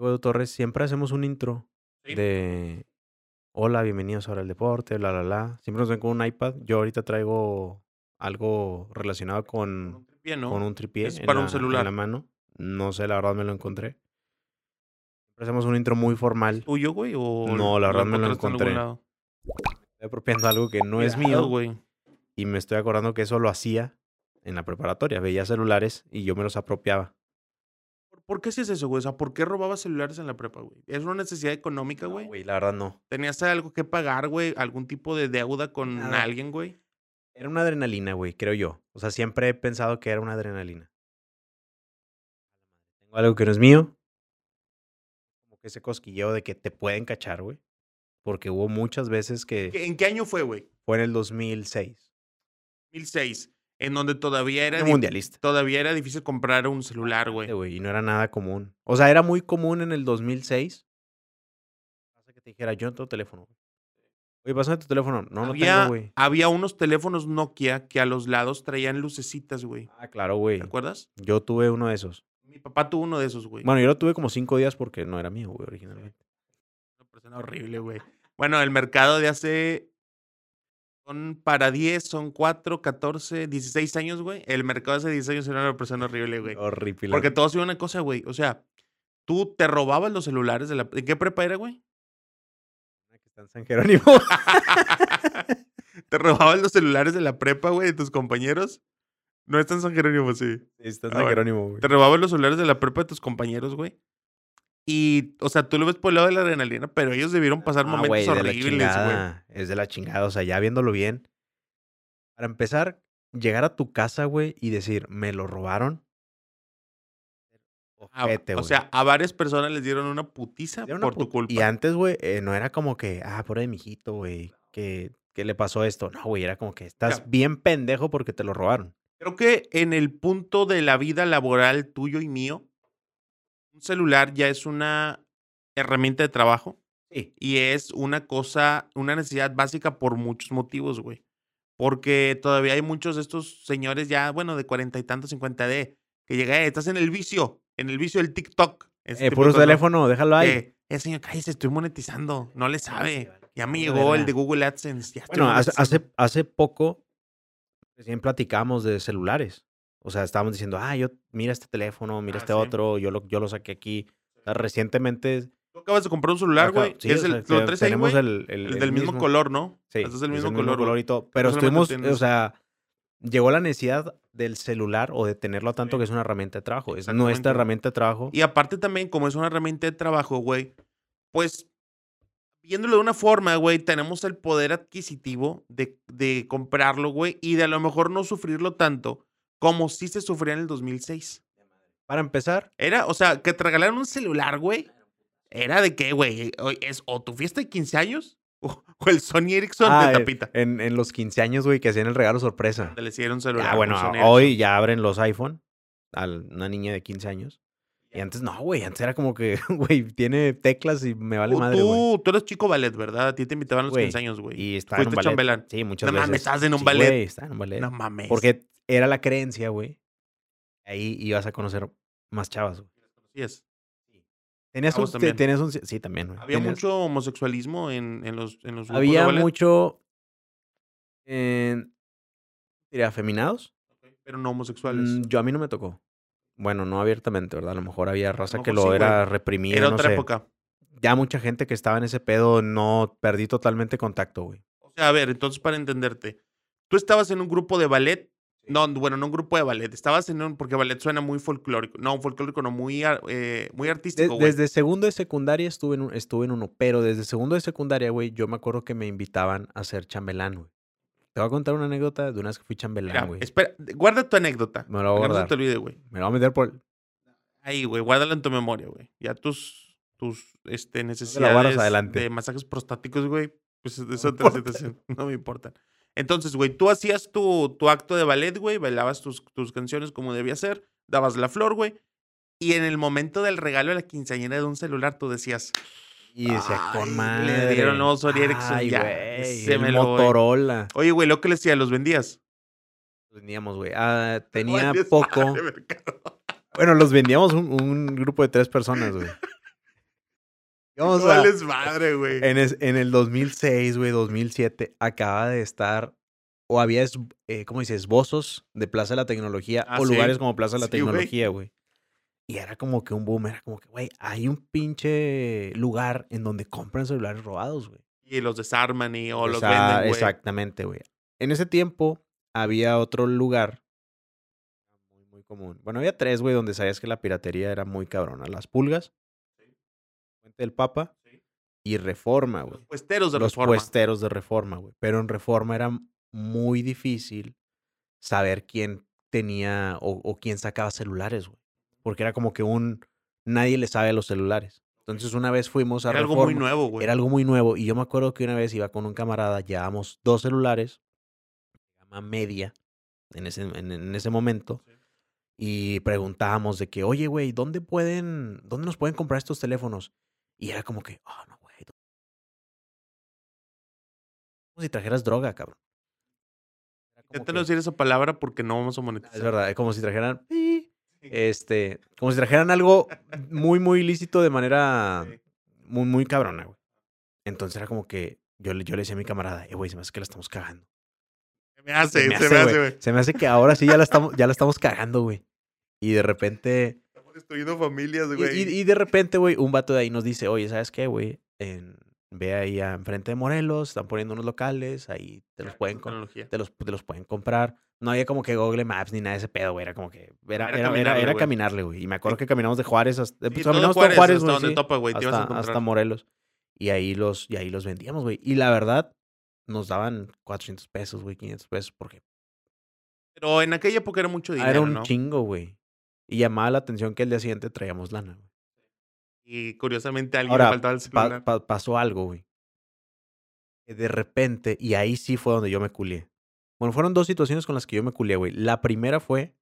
Diego Torres, siempre hacemos un intro Sí. de hola, bienvenidos ahora al deporte, bla, bla, bla. Siempre nos ven con un iPad. Yo ahorita traigo algo relacionado con, Bien, ¿no? con un tripié Es para un la, en celular. la mano. No sé, la verdad me lo encontré. Siempre hacemos un intro muy formal. ¿Tuyo, güey? O No, la verdad me lo encontré. Estoy apropiando algo que no es mío. güey. Y me estoy acordando que eso lo hacía en la preparatoria. Veía celulares y yo me los apropiaba. ¿Por- ¿Por qué hacías eso, güey? O sea, ¿por qué robabas celulares en la prepa, güey? ¿Es una necesidad económica, No, güey? güey, la verdad no. ¿Tenías algo que pagar, güey? ¿Algún tipo de deuda con Nada. alguien, güey? Era una adrenalina, güey, creo yo. O sea, siempre he pensado que era una adrenalina. Tengo algo que no es mío. Como que ese cosquilleo de que te pueden cachar, güey. Porque hubo muchas veces que ¿Qué- ¿En qué año fue, güey? fue en el 2006. 2006. En donde todavía era, mundialista. todavía era difícil comprar un celular, güey. Sí, Y no era nada común. O sea, era muy común en el 2006. Pasa que te dijera, yo no tengo teléfono. Oye, pásame tu teléfono. No, no había, tengo, güey. había unos teléfonos Nokia que a los lados traían lucecitas, güey. Ah, claro, güey. ¿Te acuerdas? Yo tuve uno de esos. Mi papá tuvo uno de esos, güey. Bueno, yo lo tuve como cinco días porque no era mío, güey, originalmente. Una persona horrible, güey. Bueno, el mercado de hace. Son para 10, son 4, 14, 16 años, güey. El mercado de hace 10 años era una persona horrible, güey. Horrible. Porque todos iban una cosa, güey. O sea, tú te robabas los celulares de la. ¿En qué prepa era, güey? que está en San Jerónimo. te robabas los celulares de la prepa, güey, de tus compañeros. No está en San Jerónimo, sí. está en Ah, San. Jerónimo, güey. Te robabas los celulares de la prepa de tus compañeros, güey. Y, o sea, tú lo ves por el lado de la adrenalina, pero ellos debieron pasar Ah, momentos horribles, güey. Es de la chingada. O sea, ya viéndolo bien. Para empezar, llegar a tu casa, güey, y decir, me lo robaron. Ojete, o sea, a varias personas les dieron una putiza una por tu culpa. Y antes, güey, eh, no era como que, ah, pobre de mijito, güey, que, que le pasó esto. No, güey, era como que estás bien pendejo porque te lo robaron. Creo que en el punto de la vida laboral tuyo y mío, un celular ya es una herramienta de trabajo Sí. y es una cosa, una necesidad básica por muchos motivos, güey. Porque todavía hay muchos de estos señores ya, bueno, de cuarenta y tantos, cincuenta de, que llega, eh, estás en el vicio, en el vicio del TikTok. Eh, puro teléfono, déjalo ahí. Eh, eh, señor, cállese, estoy monetizando. No le sabe. Ya me llegó el de Google AdSense. Ya Bueno, hace, hace, hace poco recién platicamos de celulares. O sea, estábamos diciendo, ah, yo, mira este teléfono, mira Ah, este sí. otro, yo lo, yo lo saqué aquí. O sea, recientemente. Tú acabas de comprar un celular, güey. sí, es o el, sea, ¿Lo traes ahí, tenemos güey? el, el- El el del mismo, color, ¿no? Sí, Este es el es mismo color. güey. y todo. Pero estuvimos, o sea, llegó la necesidad del celular o de tenerlo tanto que es una herramienta de trabajo. Es nuestra herramienta de trabajo. Y aparte también, como es una herramienta de trabajo, güey, pues, viéndolo de una forma, güey, tenemos el poder adquisitivo de, de comprarlo, güey, y de a lo mejor no sufrirlo tanto como si se sufría en el 2006. Para empezar, Era, o sea, que te regalaron un celular, güey. Era de qué, güey. Es o tu fiesta de 15 años o, el Sony Ericsson ah, de eh, tapita. en, en los 15 años, güey, que hacían el regalo sorpresa. Le hicieron celular. Ya, bueno, hoy ya abren los iPhone a una niña de 15 años. Y antes no, güey. Antes era como que, güey, tiene teclas y me vale Tú- madre, güey. tú, tú eres chico ballet, ¿verdad? A ti te invitaban a los Güey, 15 años, güey. Y estaba en un ballet. chambelán. Sí, muchas No veces. mames, estabas en un Sí, ballet. güey, estaba en un ballet. No mames. Porque era la creencia, güey. Ahí ibas a conocer más chavas, güey. Sí es. Tenías ¿A un, también? tenías un- sí, también, güey. Había Tenías- mucho homosexualismo en, en los, en los grupos de Había ballet, mucho. en- diría, afeminados. pero no homosexuales. Mm, yo a mí no me tocó. Bueno, no abiertamente, ¿verdad? A lo mejor había raza que mejor lo sí, era güey. reprimido. Era no otra sé. época. Ya mucha gente que estaba en ese pedo no perdí totalmente contacto, güey. O sea, a ver, entonces para entenderte, tú estabas en un grupo de ballet. No, bueno, no un grupo de ballet. Estabas en un. Porque ballet suena muy folclórico. No, folclórico, no, muy, eh, muy De- artístico, güey. desde segundo de secundaria estuve en, un- estuve en uno, pero desde segundo de secundaria, güey, yo me acuerdo que me invitaban a ser chambelán, güey. Te voy a contar una anécdota de una vez que fui chambelán, güey. espera, guarda tu anécdota. Me la voy a que no guardar. te olvide, güey. Me lo voy a meter por... Ahí, güey, guárdala en tu memoria, güey. Ya tus, tus este, necesidades adelante. de masajes prostáticos, güey, pues es No otra importa. situación. No me importan. Entonces, güey, tú hacías tu, tu acto de ballet, güey, bailabas tus, tus canciones como debía ser, dabas la flor, güey. Y en el momento del regalo de la quinceañera de un celular, tú decías, Y decía, Ay, con le madre. dieron los Sony Ericsson, Ay, ya, güey, se el me lo. Motorola. oye, güey, lo que le decía, ¿los vendías? Vendíamos, güey. Ah, tenía Vales poco. Bueno, los vendíamos un, un grupo de tres personas, güey. Íbamos a- Vales madre, güey. en, es- en el 2006, güey, 2007, acaba de estar, o había, es- eh, ¿cómo dices? Esbozos de Plaza de la Tecnología Ah, o sí. lugares como Plaza de la Sí. Tecnología, güey. Y era como que un boom, era como que, güey, hay un pinche lugar en donde compran celulares robados, güey. Y los desarman y o los venden, güey. Exactamente, güey. En ese tiempo había otro lugar muy, muy común. Bueno, había tres, güey, donde sabías que la piratería era muy cabrona. Las Pulgas, Puente del Papa y Reforma, güey. Los puesteros de Los reforma. puesteros de Reforma, güey. Pero en Reforma era muy difícil saber quién tenía o, o quién sacaba celulares, güey. Porque era como que un... Nadie le sabe a los celulares. Entonces una vez fuimos a Era algo muy nuevo, güey. Era algo muy nuevo. Y yo me acuerdo que una vez iba con un camarada, llevábamos dos celulares, gama media, en ese, en, en ese momento. Y preguntábamos de que, oye, güey, ¿dónde pueden, dónde nos pueden comprar estos teléfonos? Y era como que, oh, no, güey. Como si trajeras droga, cabrón. Que- decir esa palabra porque no vamos a monetizar. es verdad, es como si trajeran, pi, este, como si trajeran algo muy, muy ilícito de manera muy, muy cabrona, güey. Entonces era como que yo, le- yo le decía a mi camarada, eh, güey, se me hace que la estamos cagando. Se me hace, se me hace, hace, güey. Se me hace que ahora sí ya la estamos, ya la estamos cagando, güey. Y de repente, Estamos destruyendo familias, y, güey. y- y de repente, güey, un vato de ahí nos dice, oye, ¿sabes qué, güey? En- Ve ahí a enfrente de Morelos, están poniendo unos locales, ahí te los pueden, los, te los pueden comprar. No había como que Google Maps ni nada de ese pedo, güey. Era como que. Era, Era era, caminarle, era güey. caminarle, güey. Y me acuerdo que caminamos de Juárez hasta. pues, Sí, caminamos Juárez, Juárez, hasta güey. donde sí, topa, güey, te ibas a hasta, hasta encontrar. Morelos. Y ahí los, y ahí los vendíamos, güey. Y la verdad, nos daban 400 pesos, güey, 500 pesos, porque Pero en aquella época era mucho ah, dinero, era un ¿no? chingo, güey. Y llamaba la atención que el día siguiente traíamos lana, güey. Y curiosamente a alguien Ahora, le faltaba el celular. pa- pasó algo, güey. De repente, y ahí sí fue donde yo me culié. Bueno, fueron dos situaciones con las que yo me culié, güey. La primera fue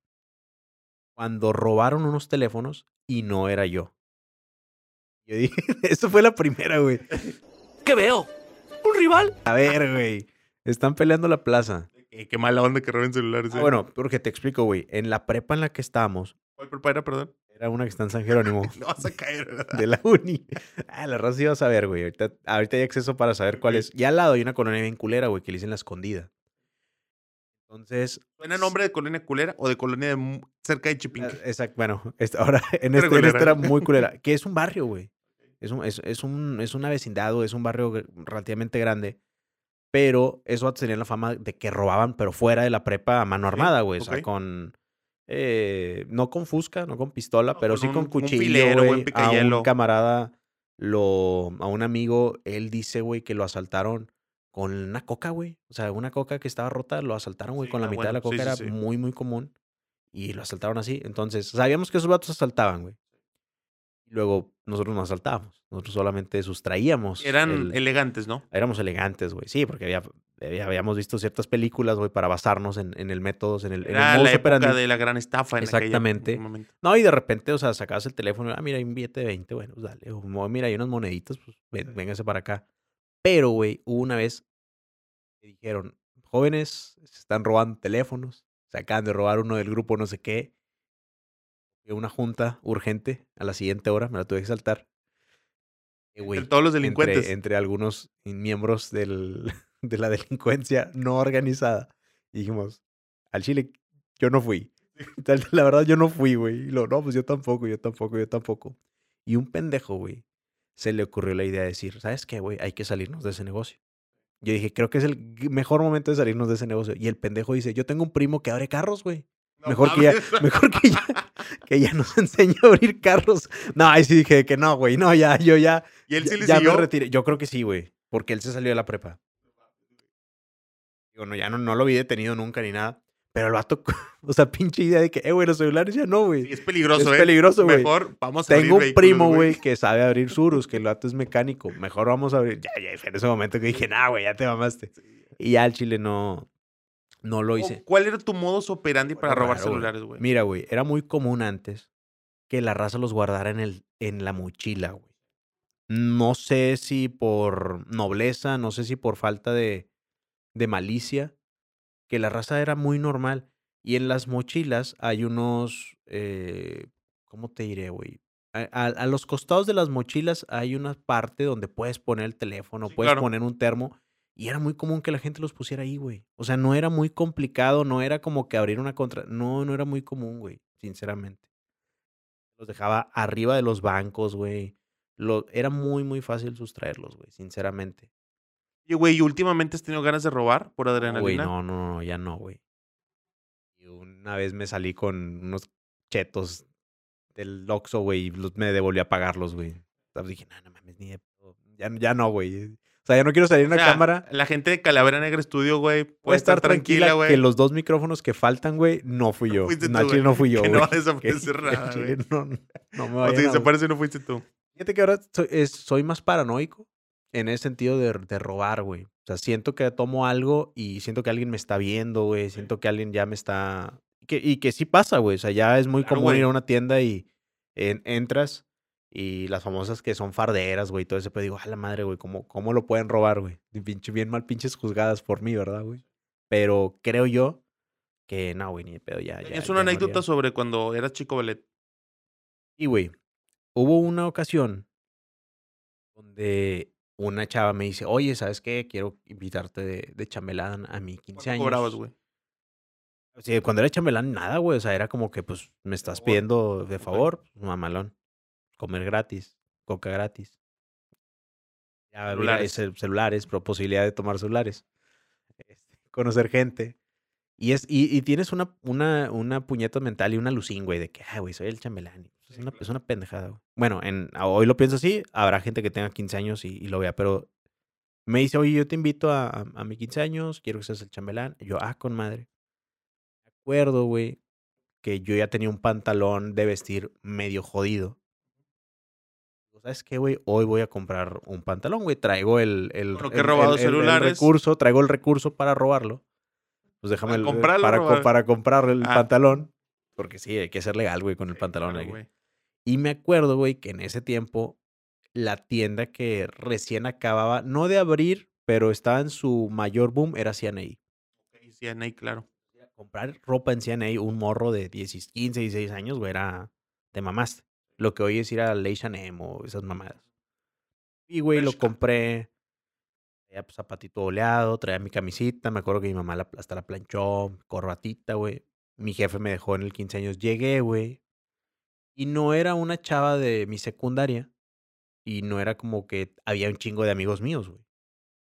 cuando robaron unos teléfonos y no era yo. Yo dije, eso fue la primera, güey. ¿Qué veo? ¿Un rival? A ver, güey. Están peleando la plaza. Eh, qué mala onda que roben celulares. Ah, eh. bueno, porque te explico, güey. En la prepa en la que estábamos, ¿Cuál prepa era, perdón? era una que está en San Jerónimo. No vas a caer, ¿verdad? de la uni. Ah, la raza iba a saber, güey. Ahorita, ahorita hay acceso para saber cuál es. Y al lado hay una colonia bien culera, güey, que le dicen la escondida. Entonces, ¿Suena nombre de colonia culera o de colonia de cerca de Chipinque? exacto, bueno, este- ahora en este, en este era muy culera. Que es un barrio, güey. Es, un, es, es, un, es una vecindad, o es un barrio relativamente grande. Pero eso tenía la fama de que robaban, pero fuera de la prepa a mano armada, güey. O sea, con. eh, no con fusca, no con pistola, No, pero con sí un- con un cuchillo, filero, güey. A un camarada, lo, a un amigo, él dice, güey, que lo asaltaron con una coca, güey. O sea, una coca que estaba rota, lo asaltaron, güey, Sí, con la ah, mitad de la bueno, coca. sí, era sí. muy, muy común. Y lo asaltaron así. Entonces, sabíamos que esos vatos asaltaban, güey. Luego nosotros no asaltábamos. Nosotros solamente sustraíamos. Eran el- elegantes, ¿no? Éramos elegantes, güey. Sí, porque había, había- habíamos visto ciertas películas, güey, para basarnos en, en el método, en el, en el Era la época de la gran estafa en aquella- Exactamente. en. No, y de repente, o sea, sacabas el teléfono, ah, mira, hay un billete de 20, bueno, pues dale. O, "Mo- mira, hay unas moneditas, pues véngase para acá. Pero, güey, hubo una vez dijeron, jóvenes, se están robando teléfonos, se acaban de robar uno del grupo no sé qué. Una junta urgente a la siguiente hora, me la tuve que saltar. Eh, Entre todos los delincuentes. Entre, algunos miembros del, de la delincuencia no organizada. Y dijimos, al Chile, yo no fui. La verdad, yo no fui, güey. Y no, pues yo tampoco, yo tampoco, yo tampoco. Y un pendejo, güey, se le ocurrió la idea de decir, ¿sabes qué, güey? Hay que salirnos de ese negocio. Yo dije, creo que es el mejor momento de salirnos de ese negocio. Y el pendejo dice, yo tengo un primo que abre carros, güey. No mejor que ya- mejor que ya- Que ya nos enseñó a abrir carros. No, ahí sí dije que no, güey. No, ya, yo ya. Y él ya, sí le ya siguió. me retiré. Yo creo que sí, güey. Porque él se salió de la prepa. Digo, no, ya no, no lo vi detenido nunca ni nada. Pero el vato, o sea, pinche idea de que, eh, güey, los celulares ya no, güey. Sí, es peligroso, Es ¿eh? peligroso, güey. Mejor vamos a Tengo un primo, güey, que sabe abrir surus, que el vato es mecánico. Mejor vamos a abrir. Ya, ya, en ese momento que dije, nah, güey, ya te mamaste. Y ya el chile no, no lo hice. ¿Cuál era tu modus operandi para robar celulares, güey? Mira, güey, era muy común antes que la raza los guardara en, el, en la mochila, güey. No sé si por nobleza, no sé si por falta de, de malicia, que la raza era muy normal. Y en las mochilas hay unos, eh, ¿cómo te diré, güey? A, a- a los costados de las mochilas hay una parte donde puedes poner el teléfono, Sí, puedes claro. poner un termo. Y era muy común que la gente los pusiera ahí, güey. O sea, no era muy complicado, no era como que abrir una contra... No, no era muy común, güey, sinceramente. Los dejaba arriba de los bancos, güey. Lo... Era muy, muy fácil sustraerlos, güey, sinceramente. Y, güey, ¿y últimamente has tenido ganas de robar por adrenalina? güey, no, no, no, ya no, güey. Y una vez me salí con unos chetos del Oxxo, güey, y me devolví a pagarlos, güey. Dije, no, no mames, ni de pedo". Ya, ya no, güey. O sea, ya no quiero salir en O sea, cámara. La gente de Calavera Negra Studio, güey, puede, Puede estar tranquila, güey. que los dos micrófonos que faltan, güey, no fui yo. No, tú, chile no fui yo, Que güey. no va a desaparecer Que- nada, güey. no, no me O sea, a- se parece no fuiste tú. Fíjate que ahora soy, es- soy más paranoico en ese sentido de, de robar, güey. O sea, siento que tomo algo y siento que alguien me está viendo, güey. Siento que alguien ya me está... Que, y que sí pasa, güey. O sea, ya es muy Claro, común ir a una tienda y en- entras y las famosas que son farderas, güey, todo eso. Pero digo, a la madre, güey, ¿cómo, ¿cómo lo pueden robar, güey? Pinche, bien mal pinches juzgadas por mí, ¿verdad, güey? Pero creo yo que no, güey, ni de pedo ya. ya Es una anécdota sobre cuando eras chico ballet. Y, güey, hubo una ocasión donde una chava me dice, oye, ¿sabes qué? Quiero invitarte de, de chambelán a mi 15 ¿Cuánto años. cobrabas, güey? Sí, cuando era chambelán, nada, güey. O sea, era como que, pues, me estás pidiendo de favor, pues, mamalón. Comer gratis, coca gratis. Ya, Celulares. celulares, pero posibilidad de tomar celulares. Este, conocer gente. Y, es, y, y tienes una, una, una puñeta mental y una lucín, güey, de que, ah, güey, soy el chambelán. Es una, es una pendejada, güey. Bueno, en, hoy lo pienso así, habrá gente que tenga 15 años y, y lo vea, pero me dice, oye, yo te invito a, a, a mis 15 años, quiero que seas el chambelán. Y yo, ah, con madre. Me acuerdo, güey, que yo ya tenía un pantalón de vestir medio jodido. ¿Sabes qué, güey? Hoy voy a comprar un pantalón, güey. Traigo el, el, Con lo que he el- robado el- el- el celulares. recurso, traigo el recurso para robarlo. Pues déjame Para el- comprarlo, para, comprar el Ah. pantalón. Porque sí, hay que ser legal, güey, con el Sí, pantalón. claro. Y me acuerdo, güey, que en ese tiempo la tienda que recién acababa, no de abrir, pero estaba en su mayor boom, era C&A. Ok, Sí, Ney, claro. Comprar ropa en C&A, un morro de 10, 15, 16 años, güey, era... Te mamaste. Lo que hoy es ir a H&M o esas mamadas. Y, güey, lo compré. Traía pues, zapatito oleado, traía mi camisita. Me acuerdo que mi mamá la- hasta la planchó, corbatita, güey. Mi jefe me dejó en el 15 años. Llegué, güey. Y no era una chava de mi secundaria. Y no era como que había un chingo de amigos míos, güey.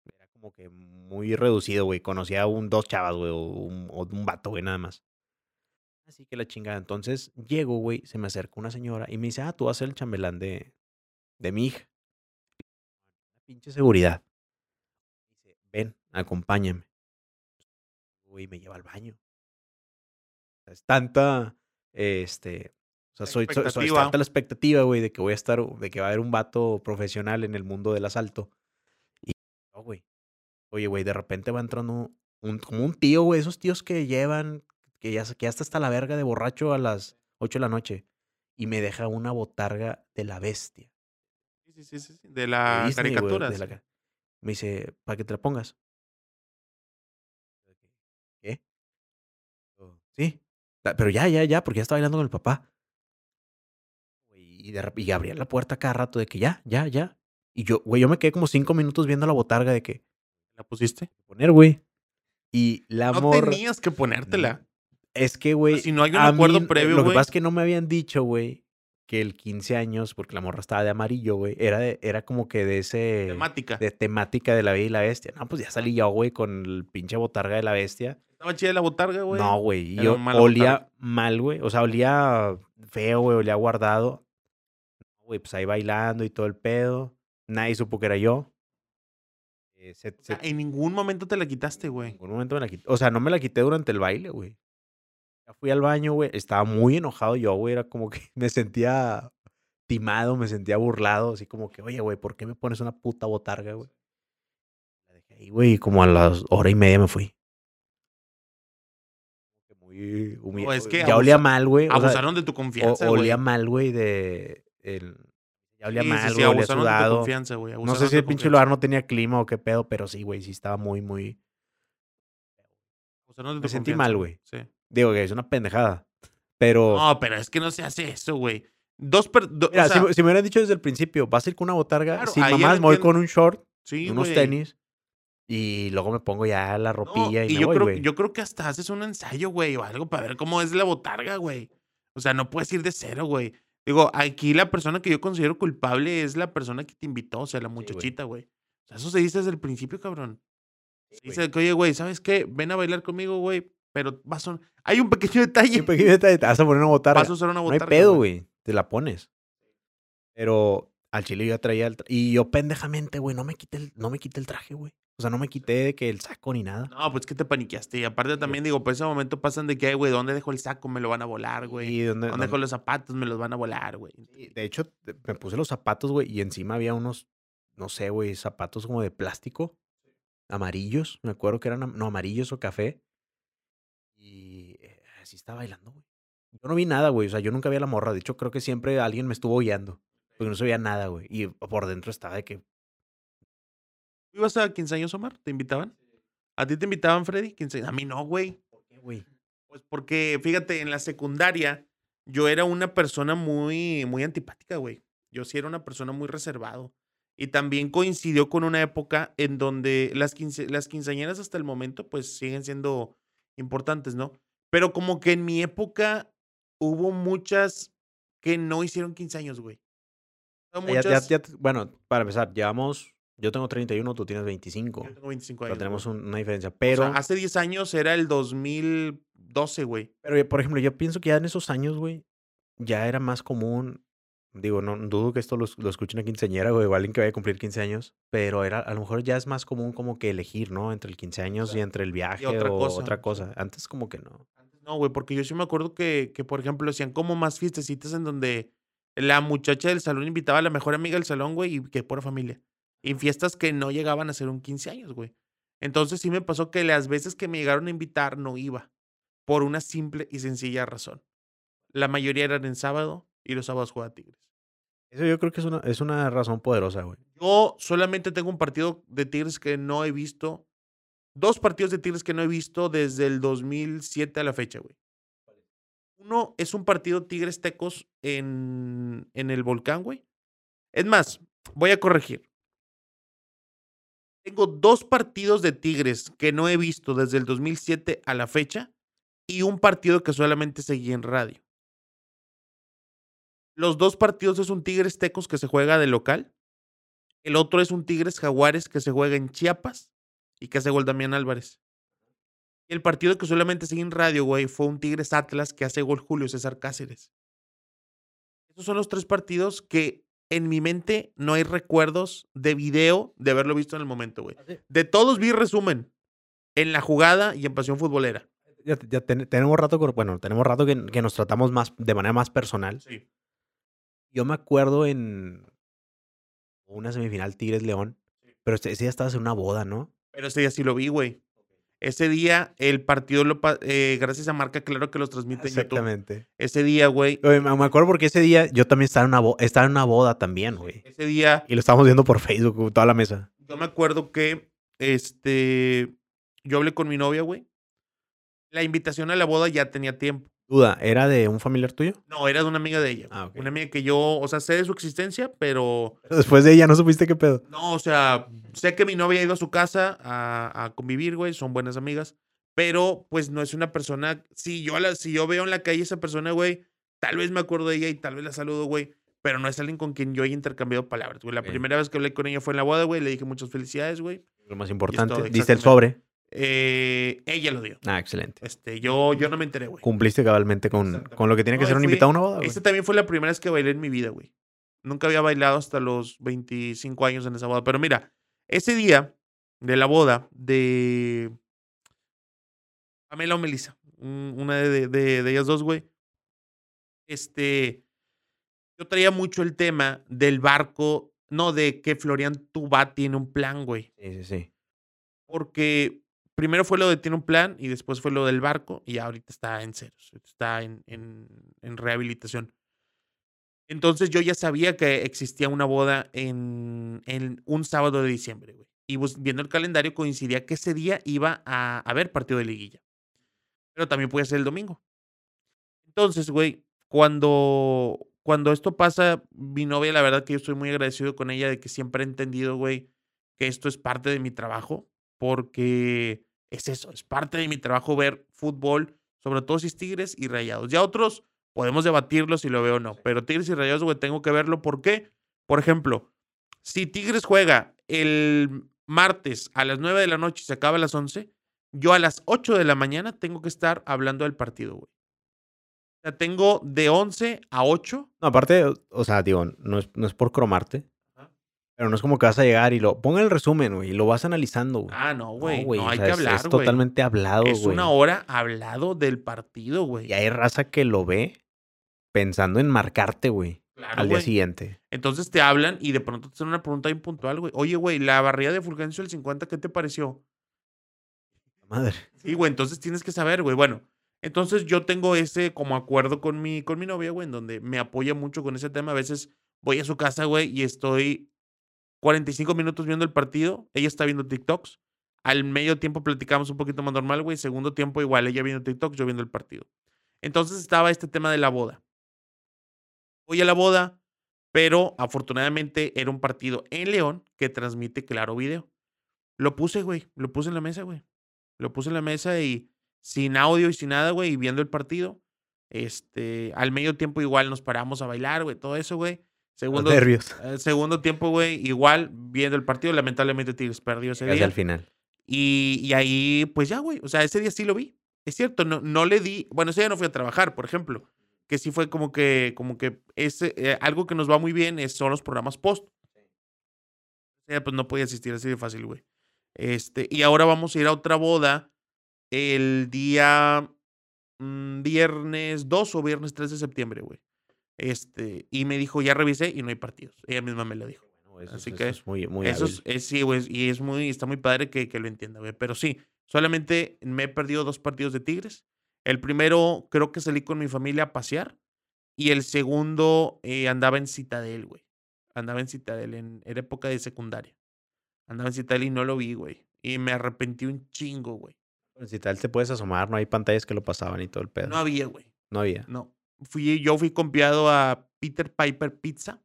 Era como que muy reducido, güey. Conocía a un, dos chavas, güey, o un, un vato, güey, nada más. Así que la chingada. Entonces llego, güey, se me acerca una señora y me dice, ah, tú vas a ser el chambelán de, de mi hija. Pinche seguridad. Dice, ven, acompáñame. Güey, me lleva al baño. Es tanta, este, o sea, soy, soy- soy- la expectativa, güey, de que voy a estar, de que va a haber un vato profesional en el mundo del asalto. Y, no, güey. Oye, güey, de repente va entrando un, como un tío, güey, esos tíos que llevan, que ya, que ya está hasta la verga de borracho a las 8 de la noche. Y me deja una botarga de la bestia. Sí, sí, sí, sí, De de la Disney, caricatura. de la sí. ca- Me dice, para que te la pongas. ¿Qué? Sí. "Ah, Pero ya, ya, ya, porque ya estaba bailando con el papá. Y, de, y abría la puerta cada rato de que ya, ya, ya. Y yo, güey, yo me quedé como cinco minutos viendo la botarga de que ¿La pusiste? poner, güey. Y la No morra. tenías que ponértela. Es que, güey. si no hay un a acuerdo mí, previo, Lo que güey. pasa es que no me habían dicho, güey, que el 15 años, porque la morra estaba de amarillo, güey, era, de- era como que de ese. Temática. De temática de la bella y la bestia. No, pues ya salí yo, güey, con el pinche botarga de la bestia. Estaba chida la botarga, güey. No, güey. y Era Yo mala olía botarga. mal, güey. O sea, olía feo, güey. Olía guardado. Güey, pues ahí bailando y todo el pedo. Nadie supo que era yo. Eh, se- O sea, se- en ningún momento te la quitaste, en güey. ningún momento me la quité. O sea, no me la quité durante el baile, güey. Ya fui al baño, güey. Estaba muy enojado yo, güey. Era como que me sentía timado, me sentía burlado. Así como que, oye, güey, ¿por qué me pones una puta botarga, güey? La dejé ahí, güey. Y como a las hora y media me fui. Muy humillado. es que ya olía mal, güey. o sea, Abusaron de tu o- confianza, güey. olía mal, güey, de. El- ya olía Sí, sí, mal, sí, olía tu sudado. confianza, güey. No sé si el pinche confianza. lugar no tenía clima o qué pedo, pero sí, güey, sí estaba muy, muy. Abusaron de Me sentí confianza, mal, güey. Sí. Digo que es una pendejada. Pero. No, pero es que no se hace eso, güey. Dos per... do- o mira, sea, si, si me hubieran dicho desde el principio, vas a ir con una botarga, Claro, sin mamás, me voy con un short, sí, unos güey. tenis, y luego me pongo ya la No, ropilla y, y me yo voy, creo, güey. yo creo que hasta haces un ensayo, güey, o algo para ver cómo es la botarga, güey. O sea, no puedes ir de cero, güey. Digo, aquí la persona que yo considero culpable es la persona que te invitó, o sea, la muchachita, güey. O sea, eso se dice desde el principio, cabrón. Se dice que, oye, güey, ¿sabes qué? Ven a bailar conmigo, güey, pero vas a... Hay un pequeño detalle. Un pequeño detalle, te vas a poner una botarga. Vas a usar una no hay botarga. pedo, güey. Te la pones. Pero al chile yo traía el tra- Y yo pendejamente, güey, no me quité el, no me quité el traje, güey. O sea, no me quité de que el saco ni nada. No, pues que te paniqueaste. Y aparte también, digo, por ese momento pasan de que, "Ay, güey, ¿dónde dejo el saco? Me lo van a volar, güey. Y ¿Dónde dejo los zapatos? Me los van a volar, güey. De hecho, me puse los zapatos, güey, y encima había unos, no sé, güey, zapatos como de plástico, amarillos, me acuerdo que eran, no, amarillos o café. Y eh, así estaba bailando, güey. Yo no vi nada, güey, o sea, yo nunca vi a la morra. De hecho, creo que siempre alguien me estuvo guiando, porque no se veía nada, güey. Y por dentro estaba de que, ¿Tú ibas a 15 años, Omar? ¿Te invitaban? ¿A ti te invitaban, Freddy? 15 A mí no, güey. ¿por qué, güey? Pues porque, fíjate, en la secundaria yo era una persona muy, muy antipática, güey. Yo sí era una persona muy reservado. Y también coincidió con una época en donde las, quince, las quinceañeras hasta el momento pues siguen siendo importantes, ¿no? Pero como que en mi época hubo muchas que no hicieron 15 años, güey. Hubo Ya- ya- muchas- ya- bueno, para empezar, llevamos, yo tengo 31, tú tienes 25. Yo tengo 25 Pero años. tenemos un- una diferencia. O sea, Pero, hace 10 años era el 2012, güey. Pero, por ejemplo, yo pienso que ya en esos años, güey, ya era más común. Digo, no dudo que esto lo, lo escuchen a quinceañera, güey, o alguien que vaya a cumplir 15 años. Pero era, a lo mejor ya es más común como que elegir, ¿no? Entre el 15 años y entre el viaje otra o cosa, otra cosa. Antes como que no. No, güey, porque yo sí me acuerdo que, que, por ejemplo, hacían como más fiestecitas en donde la muchacha del salón invitaba a la mejor amiga del salón, güey, y que pura familia. Y fiestas que no llegaban a ser un 15 años, güey. Entonces sí me pasó que las veces que me llegaron a invitar no iba. Por una simple y sencilla razón. La mayoría eran en sábado y los sábados jugaba Tigres. Eso yo creo que es una, es una razón poderosa, güey. Yo solamente tengo un partido de Tigres que no he visto. Dos partidos de Tigres que no he visto desde el 2007 a la fecha, güey. Uno es un partido Tigres Tecos en, en el volcán, güey. Es más, voy a corregir. Tengo dos partidos de Tigres que no he visto desde el 2007 a la fecha y un partido que solamente seguí en radio. Los dos partidos es un Tigres Tecos que se juega de local. El otro es un Tigres Jaguares que se juega en Chiapas y que hace gol Damián Álvarez. Y el partido que solamente seguí en radio, güey, fue un Tigres Atlas que hace gol Julio César Cáceres. Esos son los tres partidos que en mi mente no hay recuerdos de video de haberlo visto en el momento, güey. De todos vi resumen en la jugada y en Pasión Futbolera. Ya, ya ten- tenemos rato, bueno, tenemos rato que, que nos tratamos más de manera más personal. Sí. Yo me acuerdo en una semifinal Tigres León, pero ese día estabas en una boda, ¿no? Pero ese día sí lo vi, güey. Ese día el partido, lo eh, gracias a Marca Claro que los transmite en YouTube. Exactamente. Ese día, güey. Me acuerdo porque ese día yo también estaba en una, bo- estaba en una boda también, güey. Ese día Y lo estábamos viendo por Facebook, toda la mesa. Yo me acuerdo que este yo hablé con mi novia, güey. La invitación a la boda ya tenía tiempo. Duda, ¿era de un familiar tuyo? No, era de una amiga de ella. Ah, ok. Una amiga que yo, o sea, sé de su existencia, pero Pero después de ella no supiste qué pedo. no, o sea, sé que mi novia ha ido a su casa a, a convivir, güey, son buenas amigas, pero pues no es una persona, si yo, la, si yo veo en la calle esa persona, güey, tal vez me acuerdo de ella y tal vez la saludo, güey, pero no es alguien con quien yo haya intercambiado palabras, güey. La primera vez que hablé con ella fue en la boda, güey, le dije muchas felicidades, güey. Lo más importante. Diste el sobre. Eh, ella lo dio. Ah, excelente. Este, yo, yo no me enteré, güey. Cumpliste cabalmente con, con lo que tiene que No, ser un fui- invitado a una boda, güey. Esta también fue la primera vez que bailé en mi vida, güey. Nunca había bailado hasta los 25 años en esa boda. Pero mira, ese día de la boda de Pamela o Melissa, un- una de, de- de ellas dos, güey. Este, yo traía mucho el tema del barco, no, de que Florian Tubá tiene un plan, güey. Sí, sí, sí. Porque primero fue lo de tiene un plan y después fue lo del barco y ahorita está en ceros, está en, en, en rehabilitación. Entonces yo ya sabía que existía una boda en, en un sábado de diciembre, güey. Y viendo el calendario coincidía que ese día iba a haber partido de liguilla. Pero también puede ser el domingo. Entonces, güey, cuando, cuando esto pasa, mi novia, la verdad que yo estoy muy agradecido con ella de que siempre ha entendido, güey, que esto es parte de mi trabajo, porque es eso, es parte de mi trabajo ver fútbol, sobre todo si es Tigres y Rayados. Ya otros podemos debatirlo si lo veo o no, pero Tigres y Rayados, güey, tengo que verlo. ¿Por qué? Por ejemplo, si Tigres juega el martes a las 9 de la noche y se acaba a las 11, yo a las 8 de la mañana tengo que estar hablando del partido, güey. O sea, tengo de 11 a 8. No, aparte, o- sea, digo, no es, no es por cromarte. Pero no es como que vas a llegar y lo. Ponga el resumen, güey, y lo vas analizando, güey. Ah, no, güey. No, hay sea, que es- hablar, Es güey. totalmente hablado, güey. Es una hora hablado del partido, güey. Y hay raza que lo ve pensando en marcarte, güey, Claro, al día güey. siguiente. Entonces te hablan y de pronto te hacen una pregunta bien puntual, güey. Oye, güey, la barrida de Fulgencio del 50, ¿qué te pareció? Madre. Sí, güey, entonces tienes que saber, güey. Bueno, entonces yo tengo ese como acuerdo con mi, con mi novia, güey, en donde me apoya mucho con ese tema. A veces voy a su casa, güey, y estoy 45 minutos viendo el partido. Ella está viendo TikToks. Al medio tiempo platicamos un poquito más normal, güey. Segundo tiempo igual, ella viendo TikToks, yo viendo el partido. Entonces estaba este tema de la boda. Voy a la boda, pero afortunadamente era un partido en León que transmite Claro Video. Lo puse, güey, lo puse en la mesa, güey. Lo puse en la mesa y sin audio y sin nada, güey, y viendo el partido. Este, al medio tiempo igual nos paramos a bailar, güey, todo eso, güey. Los Segundo, nervios. eh, segundo tiempo, güey, igual viendo el partido. Lamentablemente Tigres perdió ese Casi día. al final. Y, y ahí, pues ya, güey. O sea, ese día sí lo vi. Es cierto, no, no le di. Bueno, ese día no fui a trabajar, por ejemplo. Que sí fue como que, como que ese, eh, algo que nos va muy bien es, son los programas post. O sea, pues no podía asistir así de fácil, güey. Este, y ahora vamos a ir a otra boda el día mm, viernes 2 o viernes 3 de septiembre, güey. Este, y me dijo, ya revisé y no hay partidos. Ella misma me lo dijo. Bueno, eso, Así es- que es muy, muy Eso es, es- sí, güey, y es muy, está muy padre que, que lo entienda, güey. Pero sí, solamente me he perdido dos partidos de Tigres. El primero, creo que salí con mi familia a pasear. Y el segundo, eh, andaba en Citadel, güey. Andaba en Citadel, en, era época de secundaria. Andaba en Citadel y no lo vi, güey. Y me arrepentí un chingo, güey. Si tal te puedes asomar, no hay pantallas que lo pasaban y todo el pedo. No había, güey. No había. No. Fui, yo fui confiado a Peter Piper Pizza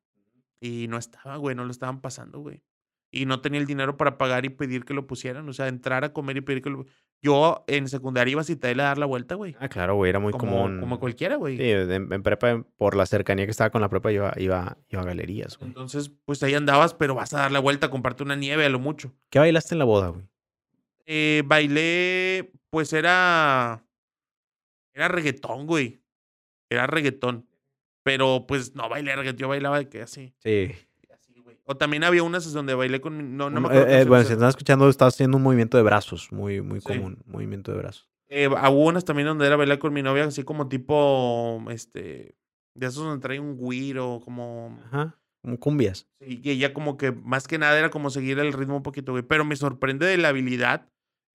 y no estaba, güey, no lo estaban pasando, güey. Y no tenía el dinero para pagar y pedir que lo pusieran, o sea, entrar a comer y pedir que lo... Yo en secundaria iba a Citadel a dar la vuelta, güey. Ah, claro, güey, era muy como, común. como cualquiera, güey. Sí, en, en prepa, por la cercanía que estaba con la prepa, iba, iba, iba a galerías, güey. Entonces, pues ahí andabas, pero vas a dar la vuelta, a comprarte una nieve a lo mucho. ¿Qué bailaste en la boda, güey? Eh, bailé, pues era... Era reggaetón, güey. Era reggaetón. Pero pues no bailé reggaetón, yo bailaba de que así. Sí. así, güey. O también había unas donde bailé con... mi- No, no me acuerdo. eh, eh, bueno, si estás escuchando, estás haciendo un movimiento de brazos, muy, muy Sí. común. Movimiento de brazos. Eh, hubo unas también donde era bailar con mi novia, así como tipo, este, de esos donde trae un güiro, como, Ajá. Como cumbias. sí, y ella como que más que nada era como seguir el ritmo un poquito, güey, pero me sorprende de la habilidad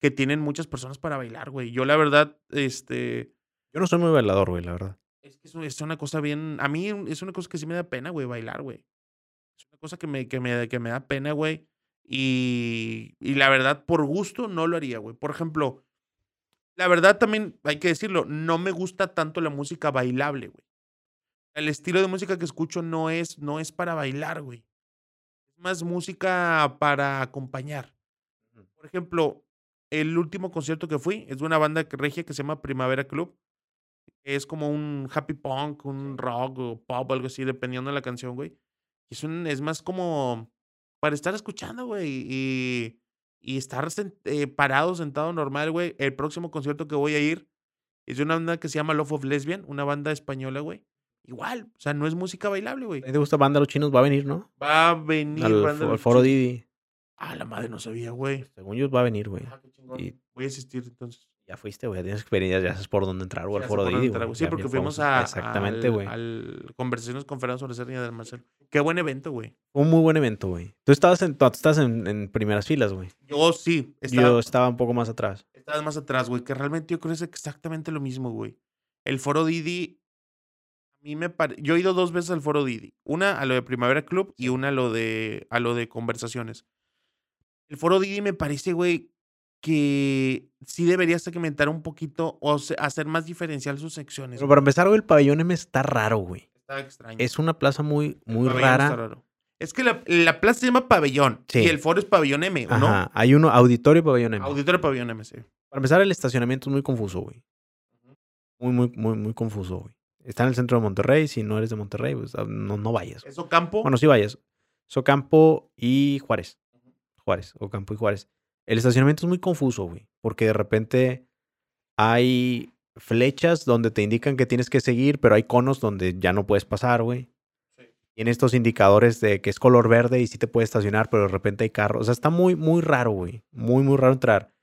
que tienen muchas personas para bailar, güey. Yo la verdad, este, Yo no soy muy bailador, güey, la verdad. Es que es, un- es una cosa bien, a mí es una cosa que sí me da pena, güey, bailar, güey. Es una cosa que me, que me, que me da pena, güey. Y, y la verdad, por gusto no lo haría, güey. Por ejemplo, la verdad también hay que decirlo, no me gusta tanto la música bailable, güey. El estilo de música que escucho no es, no es para bailar, güey. Es más música para acompañar. Por ejemplo, el último concierto que fui es de una banda regia que se llama Primavera Club. Es como un happy punk, un rock o pop, algo así, dependiendo de la canción, güey. Es, un, es más como para estar escuchando, güey. Y, y estar sen- eh, parado, sentado normal, güey. El próximo concierto que voy a ir es de una banda que se llama Love of Lesbian, una banda española, güey. Igual, o sea, no es música bailable, güey. ¿A ti ¿Te gusta banda los chinos? Va a venir, ¿no? Va a venir Al, banda al foro. Didi. Ah, la madre no sabía, güey. Según yo va a venir, güey. Ah. Y- Voy a asistir entonces. Ya fuiste, güey. Ya tienes experiencia, ya sabes por dónde entrar, güey. Al foro Didi. Sí, porque fuimos a, Exactamente, al- güey. al Conversaciones con Fernando Sobreserra del Marcelo. Qué buen evento, güey. Un muy buen evento, güey. Tú estabas en, tú estás en, en primeras filas, güey. Yo sí, estaba, Yo estaba un poco más atrás. estabas más atrás, güey. Que realmente yo creo que es exactamente lo mismo, güey. El foro Didi, a mí me parece. Yo he ido dos veces al foro Didi. Una a lo de Primavera Club y una a lo de, a lo de Conversaciones. El foro Didi me parece, güey, que sí debería segmentar un poquito o hacer más diferencial sus secciones. Pero güey. para empezar, güey, el pabellón M está raro, güey. Está extraño. Es una plaza muy, muy rara. Es que la, la plaza se llama Pabellón Sí. y el foro es Pabellón M, ¿o no? Ajá. Hay uno, auditorio y pabellón M. Auditorio Pabellón M, sí. Para empezar, el estacionamiento es muy confuso, güey. Muy, muy, muy, muy confuso, güey. Está en el centro de Monterrey. Si no eres de Monterrey, pues ah, no, no vayas. güey. Eso campo. Bueno, sí vayas. Socampo y Juárez. Juárez, Ocampo y Juárez. El estacionamiento es muy confuso, güey. Porque de repente hay flechas donde te indican que tienes que seguir, pero hay conos donde ya no puedes pasar, güey. Tiene estos indicadores de que es color verde y sí te puedes estacionar, pero de repente hay carros. O sea, está muy, muy raro, güey. Muy, muy raro entrar.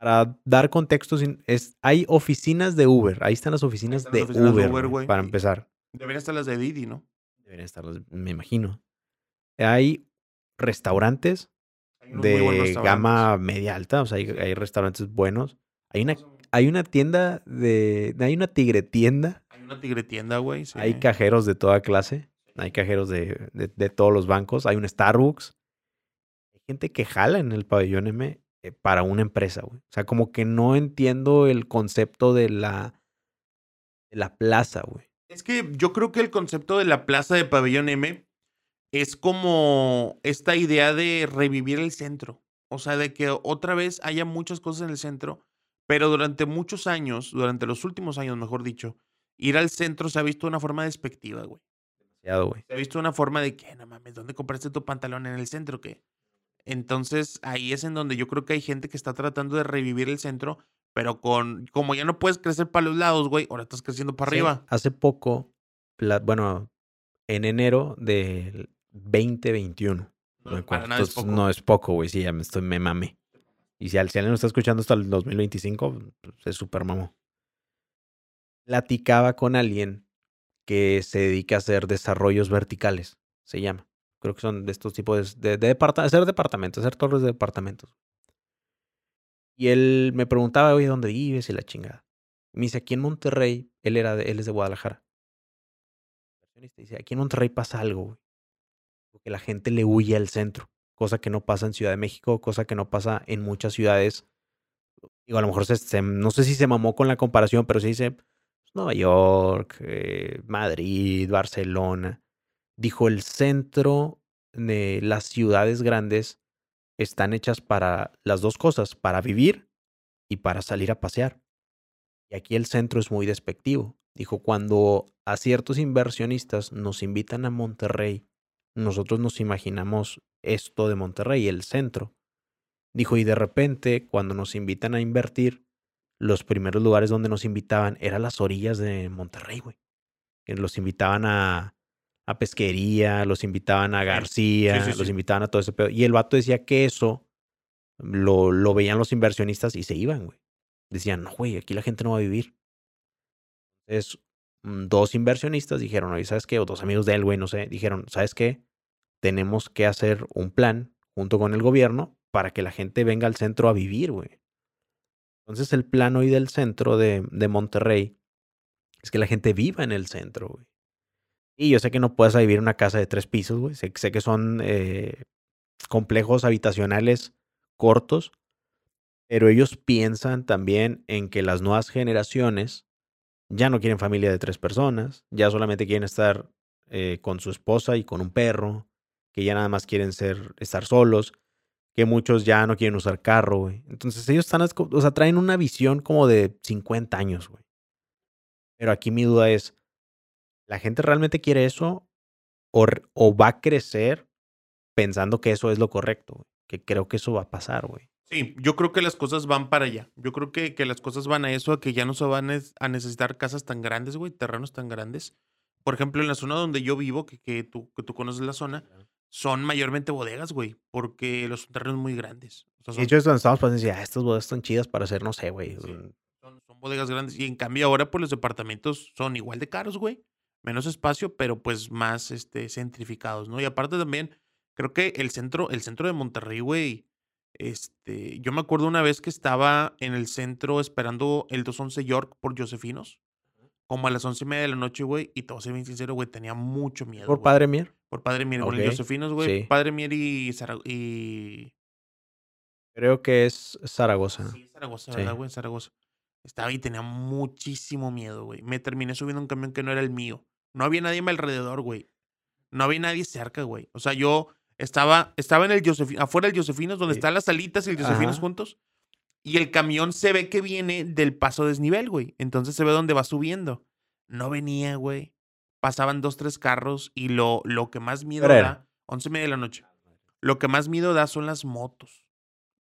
Para dar contexto, es, hay oficinas de Uber. Ahí están las oficinas, están las de, oficinas de Uber, Uber, güey, para empezar. Deberían estar las de Didi, ¿no? Deberían estar, me imagino. Hay restaurantes De gama media alta, o sea, hay, hay restaurantes buenos. Hay una, hay una tienda de, hay una tigre tienda, Hay una tigre tienda, güey. sí. hay cajeros de toda clase, hay cajeros de, de, de todos los bancos, hay un Starbucks. Hay gente que jala en el pabellón M eh, para una empresa, güey. O sea, como que no entiendo el concepto de la, de la plaza, güey. Es que yo creo que el concepto de la plaza de Pabellón M es como esta idea de revivir el centro. O sea, de que otra vez haya muchas cosas en el centro, pero durante muchos años, durante los últimos años, mejor dicho, ir al centro se ha visto de una forma despectiva, güey. Demasiado, güey. Se ha visto de una forma de que, no mames, ¿dónde compraste tu pantalón en el centro? ¿Qué? Entonces ahí es en donde yo creo que hay gente que está tratando de revivir el centro, pero con, como ya no puedes crecer para los lados, güey, ahora estás creciendo para Sí, arriba. Hace poco, bueno, en enero del 2021. No, me acuerdo. para nada es Entonces, poco. No es poco, güey. Sí, ya me estoy, me mamé. Y si, si alguien lo está escuchando hasta el 2025, pues, es súper mamó. Platicaba con alguien que se dedica a hacer desarrollos verticales, se llama. Creo que son de estos tipos de, de, de departa- hacer departamentos, hacer torres de departamentos. Y él me preguntaba, oye, ¿dónde vives? Y la chingada. Me dice, aquí en Monterrey, él, era de- él es de Guadalajara. Dice, aquí en Monterrey pasa algo, güey. Porque la gente le huye al centro, cosa que no pasa en Ciudad de México, cosa que no pasa en muchas ciudades. A lo mejor se- no sé si se mamó con la comparación, pero se dice pues, Nueva York, eh, Madrid, Barcelona. Dijo, el centro de las ciudades grandes están hechas para las dos cosas, para vivir y para salir a pasear. Y aquí el centro es muy despectivo. Dijo, cuando a ciertos inversionistas nos invitan a Monterrey, nosotros nos imaginamos esto de Monterrey, el centro. Dijo, y de repente, cuando nos invitan a invertir, los primeros lugares donde nos invitaban eran las orillas de Monterrey, güey. Que Los invitaban a, a pesquería, los invitaban a. García, Sí, sí, los invitaban a todo ese pedo. Y el vato decía que eso lo, lo veían los inversionistas y se iban, güey. Decían, no, güey, aquí la gente no va a vivir. Entonces, dos inversionistas dijeron, oye, ¿sabes qué? O dos amigos de él, güey, no sé, dijeron, ¿sabes qué? Tenemos que hacer un plan junto con el gobierno para que la gente venga al centro a vivir, güey. Entonces, el plan hoy del centro de, de Monterrey es que la gente viva en el centro, güey. Y yo sé que no puedes vivir en una casa de tres pisos, güey. Sé, sé que son eh, complejos habitacionales cortos, Pero ellos piensan también en que las nuevas generaciones ya no quieren familia de tres personas, ya solamente quieren estar eh, con su esposa y con un perro, que ya nada más quieren ser, estar solos, que muchos ya no quieren usar carro, güey. Entonces ellos están, o sea, traen una visión como de 50 años, güey. Pero aquí mi duda es, ¿la gente realmente quiere eso o, o va a crecer pensando que eso es lo correcto? Que creo que eso va a pasar, güey. Sí, yo creo que las cosas van para allá. Yo creo que, que las cosas van a eso, a que ya no se van a necesitar casas tan grandes, güey, terrenos tan grandes. Por ejemplo, en la zona donde yo vivo, que, que, tú, que tú conoces la zona, son mayormente bodegas, güey, porque los terrenos muy grandes. O sea, De son, hecho, es donde estamos decía, ah, estas bodas están chidas para hacer, no sé, güey. Sí. son, son bodegas grandes. Y en cambio ahora, pues los departamentos son igual de caros, güey. Menos espacio, pero pues más este, centrificados, ¿no? Y aparte también, creo que el centro, el centro de Monterrey, güey, este, yo me acuerdo una vez que estaba en el centro esperando el 211 York por Josefinos, como a las once y media de la noche, güey, y te voy a ser bien sincero, güey, tenía mucho miedo. ¿Por güey. Padre Mier? Por Padre Mier, con el Ok, Josefinos, güey. sí. Padre Mier y, y Creo que es Zaragoza. Sí, Zaragoza, Sí. ¿verdad, güey? Zaragoza. Estaba ahí y tenía muchísimo miedo, güey. Me terminé subiendo un camión que no era el mío. No había nadie a mi alrededor, güey. No había nadie cerca, güey. O sea, yo estaba, estaba en el Josefinos, afuera del Josefinos, donde Sí. están las salitas y el Josefinos Ajá. juntos. Y el camión se ve que viene del paso desnivel, güey. Entonces se ve dónde va subiendo. No venía, güey. Pasaban dos, tres carros y lo, lo que más miedo da, once y media de la noche. Lo que más miedo da son las motos.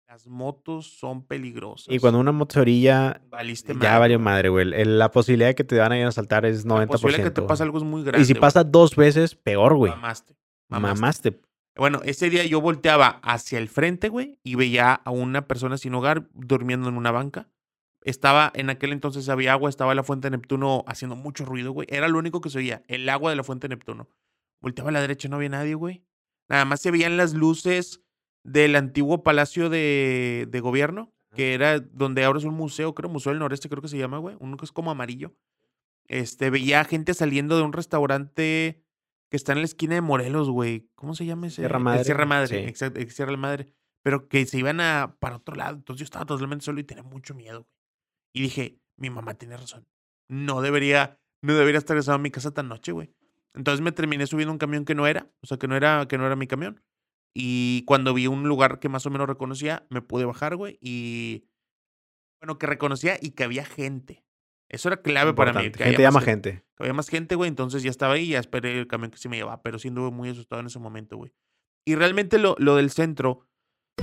Las motos son peligrosas. Y cuando una moto se orilla, Valiste ya madre, valió madre, güey. La posibilidad de que te van a ir a asaltar es 90%. La posibilidad que te pase algo es muy grande. y si güey. pasa dos veces, peor, güey. Mamaste. Mamaste. Mamaste. Bueno, ese día yo volteaba hacia el frente, güey, y veía a una persona sin hogar durmiendo en una banca. Estaba, en aquel entonces había agua, estaba la fuente de Neptuno haciendo mucho ruido, güey. Era lo único que se oía, el agua de la fuente de Neptuno. Volteaba a la derecha, no había nadie, güey. Nada más se veían las luces del antiguo palacio de, de gobierno, que era donde ahora es un museo, creo, Museo del Noreste, creo que se llama, güey. Uno que es como amarillo. Este, veía gente saliendo de un restaurante que está en la esquina de Morelos, güey. ¿Cómo se llama ese? Sierra El Madre, Sierra Madre, sí. exacto, el Sierra Madre. Pero que se iban a para otro lado. Entonces yo estaba totalmente solo y tenía mucho miedo, güey. Y dije, mi mamá tiene razón. No debería, no debería estar regresando a mi casa tan noche, güey. Entonces me terminé subiendo un camión que no era, o sea, que no era, que no era mi camión. Y cuando vi un lugar que más o menos reconocía, me pude bajar, güey. Y bueno, que reconocía y que había gente. Eso era clave para mí. Que Gente había llama más gente. que había más gente, güey. Entonces ya estaba ahí y ya esperé el camión que sí me llevaba. Pero sí anduve muy asustado en ese momento, güey. Y realmente lo, lo del centro,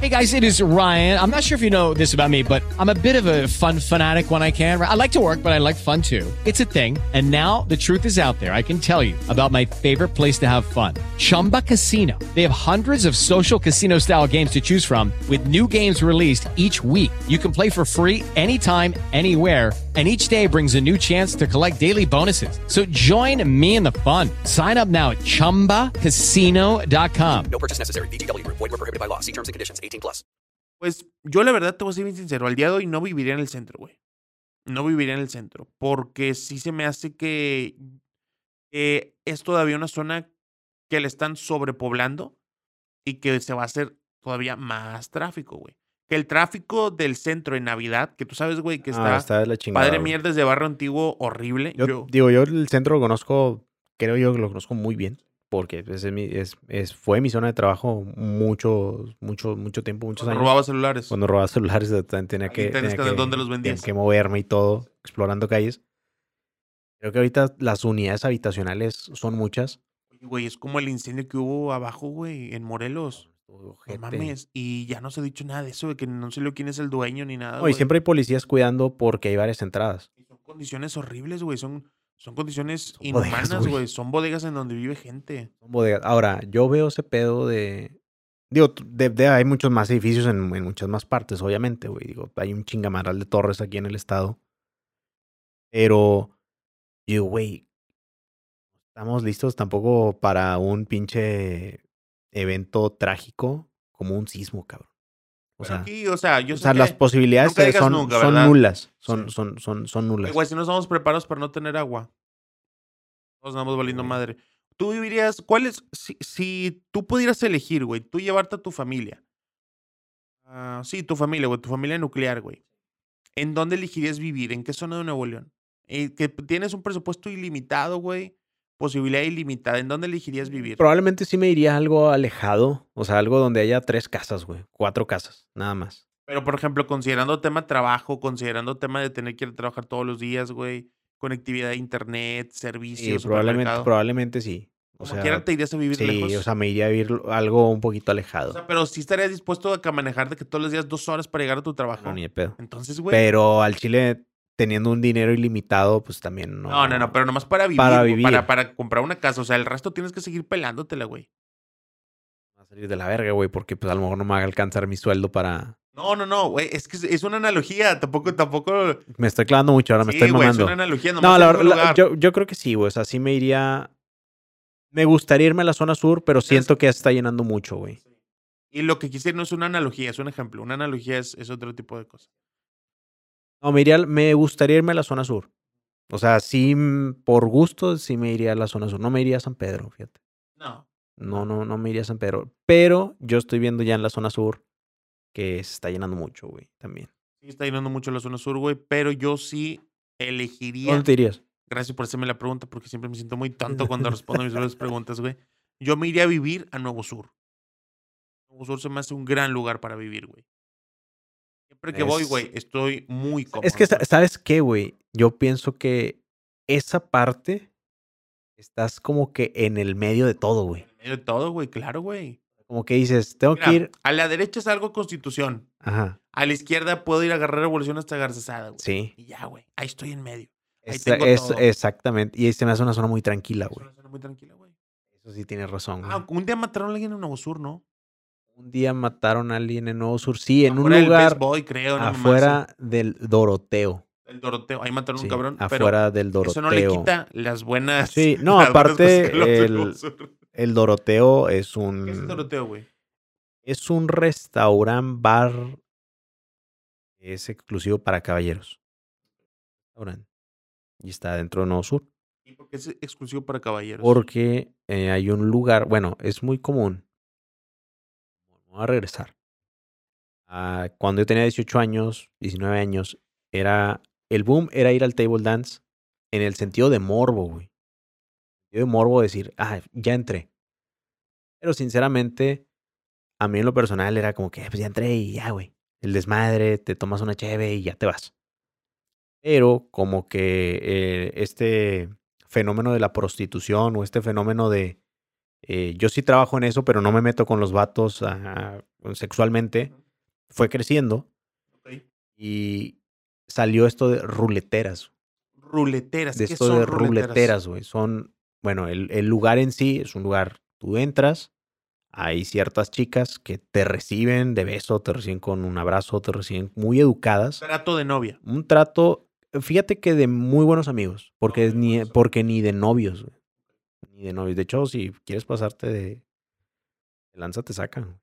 Hey guys, it is Ryan. I'm not sure if you know this about me, but I'm a bit of a fun fanatic when I can. I like to work, but I like fun too. It's a thing. And now the truth is out there. I can tell you about my favorite place to have fun Chumba Casino. They have hundreds of social casino style games to choose from, with new games released each week. You can play for free anytime, anywhere. And each day brings a new chance to collect daily bonuses. So join me in the fun. Sign up now at chumbacasino.com. No purchase necessary. VGW Group. Void were prohibited by law. See terms and conditions. 18 plus. pues yo la verdad te voy a ser bien sincero. Al día de hoy no viviría en el centro, güey. No viviría en el centro. Porque sí se me hace que eh, es todavía una zona que le están sobrepoblando y que se va a hacer todavía más tráfico, güey. Que el tráfico del centro en Navidad, que tú sabes, güey, que Ah, está, está de la chingada. padre güey. mierdas de barrio antiguo horrible. Yo, Yo- digo, yo el centro lo conozco, creo yo que lo conozco muy bien, porque es mi- es- es- fue mi zona de trabajo mucho, mucho, mucho tiempo, muchos cuando años. robaba celulares. Cuando robaba celulares también tenía que, tenía que ver dónde los vendías. tenía que moverme y todo, explorando calles. Creo que ahorita las unidades habitacionales son muchas. Güey, es como el incendio que hubo abajo, güey, en Morelos. No mames. Y ya no se ha dicho nada de eso, de que no sé quién es el dueño ni nada. No, y siempre hay policías cuidando porque hay varias entradas. Y Son condiciones horribles, güey. Son, son condiciones Son inhumanas, güey. Son bodegas en donde vive gente. Son bodegas. Ahora, yo veo ese pedo de. Digo, de, de- hay muchos más edificios en, en muchas más partes, obviamente, güey. Digo, hay un chingamaral de torres aquí en el estado. Pero, digo, güey, estamos listos tampoco para un pinche evento trágico como un sismo, cabrón. O Pero sea, aquí, o sea, yo o sé sea que- las posibilidades digas son, nunca, son ¿verdad? nulas. Son, Sí. son, son, son nulas. Güey, si no estamos preparados para no tener agua. Nos andamos valiendo madre. Tú vivirías, ¿cuál es? Si, si tú pudieras elegir, güey, tú llevarte a tu familia Ah, sí, tu familia, güey, tu familia nuclear, güey. ¿En dónde elegirías vivir? ¿En qué zona de Nuevo León? Eh, que tienes un presupuesto ilimitado, güey. Posibilidad ilimitada. ¿En dónde elegirías vivir? Probablemente sí me iría algo alejado. O sea, algo donde haya tres casas, güey. Cuatro casas, nada más. Pero, por ejemplo, considerando tema trabajo, considerando tema de tener que ir a trabajar todos los días, güey. Conectividad a internet, Sí, servicios, probablemente, supermercado. probablemente sí. O Como sea, quiera te irías a vivir sí, lejos. o sea, me iría a vivir algo un poquito alejado. O sea, pero sí estarías dispuesto a que manejar de que todos los días dos horas para llegar a tu trabajo. no, ni de pedo. Entonces, güey. Pero al Chile, teniendo un dinero ilimitado, pues también no. No, no, no, pero nomás para vivir. Para vivir. Para, para comprar una casa. O sea, el resto tienes que seguir pelándotela, güey. Va a salir de la verga, güey, porque pues a lo mejor no me va a alcanzar mi sueldo para. No, no, no, güey. Es que es- es una analogía. Tampoco, tampoco. Me estoy clavando mucho, ahora me estoy güey, es mamando. una analogía. No, la verdad, la- yo, yo creo que sí, güey. O sea, sí me iría. Me gustaría irme a la zona sur, pero siento que ya se está llenando mucho, güey. Y lo que quisiera no es una analogía, es un ejemplo. Una analogía es, es otro tipo de cosa. No, me, iría, me gustaría irme a la zona sur. O sea, sí, mm, por gusto, sí me iría a la zona sur. No me iría a San Pedro, fíjate. No. No, no, no me iría a San Pedro. Pero yo estoy viendo ya en la zona sur que se está llenando mucho, güey, también. Sí, está llenando mucho la zona sur, güey. Pero yo sí elegiría. ¿Dónde te irías? Gracias por hacerme la pregunta, porque siempre me siento muy tonto cuando respondo a mis propias preguntas, güey. Yo me iría a vivir a Nuevo Sur. Nuevo Sur se me hace un gran lugar para vivir, güey. Siempre que voy, Es- güey, estoy muy cómodo. Es que. ¿sabes qué, güey? Yo pienso que esa parte estás como que en el medio de todo, güey. En medio de todo, güey, claro, güey. Como que dices, tengo Mira, que ir. a la derecha salgo Constitución. Ajá, A la izquierda puedo ir a agarrar Revolución hasta Garzazada, güey. sí. Y ya, güey. Ahí estoy en medio. Ahí Es, tengo es- todo. exactamente. Y se me hace una zona muy tranquila, Es güey. una zona muy tranquila, güey. Eso sí tienes razón, güey. Ah, un día mataron a alguien en Nuevo Sur, ¿no? Un día mataron a alguien en Nuevo Sur. Sí, en un Afuera del lugar Boy, creo. afuera del Doroteo. El Doroteo. Ahí mataron a Sí, un cabrón. afuera del Doroteo. eso no le quita las buenas. Sí, no, aparte, el- Doroteo es un. ¿Qué es el Doroteo, güey? Es un restaurant bar. Es exclusivo para caballeros. Y está dentro de Nuevo Sur. ¿Y por qué es exclusivo para caballeros? Porque eh, hay un lugar. Bueno, es muy común. A regresar. Ah, cuando yo tenía 18 años, 19 años, era. El boom era ir al table dance en el sentido de morbo, güey. Sentido de morbo decir, ah, ya entré. Pero sinceramente, a mí en lo personal era como que, pues ya entré y ya, güey. El desmadre, te tomas una cheve y ya te vas. Pero como que eh, este fenómeno de la prostitución o este fenómeno de... eh, yo sí trabajo en eso, pero no me meto con los vatos sexualmente. Fue creciendo y salió esto de ruleteras. Ruleteras. De ¿Qué esto son de ruleteras, güey. Son, bueno, el, el lugar en sí es un lugar, tú entras, hay ciertas chicas que te reciben de beso, te reciben con un abrazo, te reciben muy educadas. Trato de novia. Un trato, fíjate que de muy buenos amigos, porque, de ni, porque ni de novios, güey. Ni de novios. De hecho, si quieres pasarte de, de lanza, te sacan.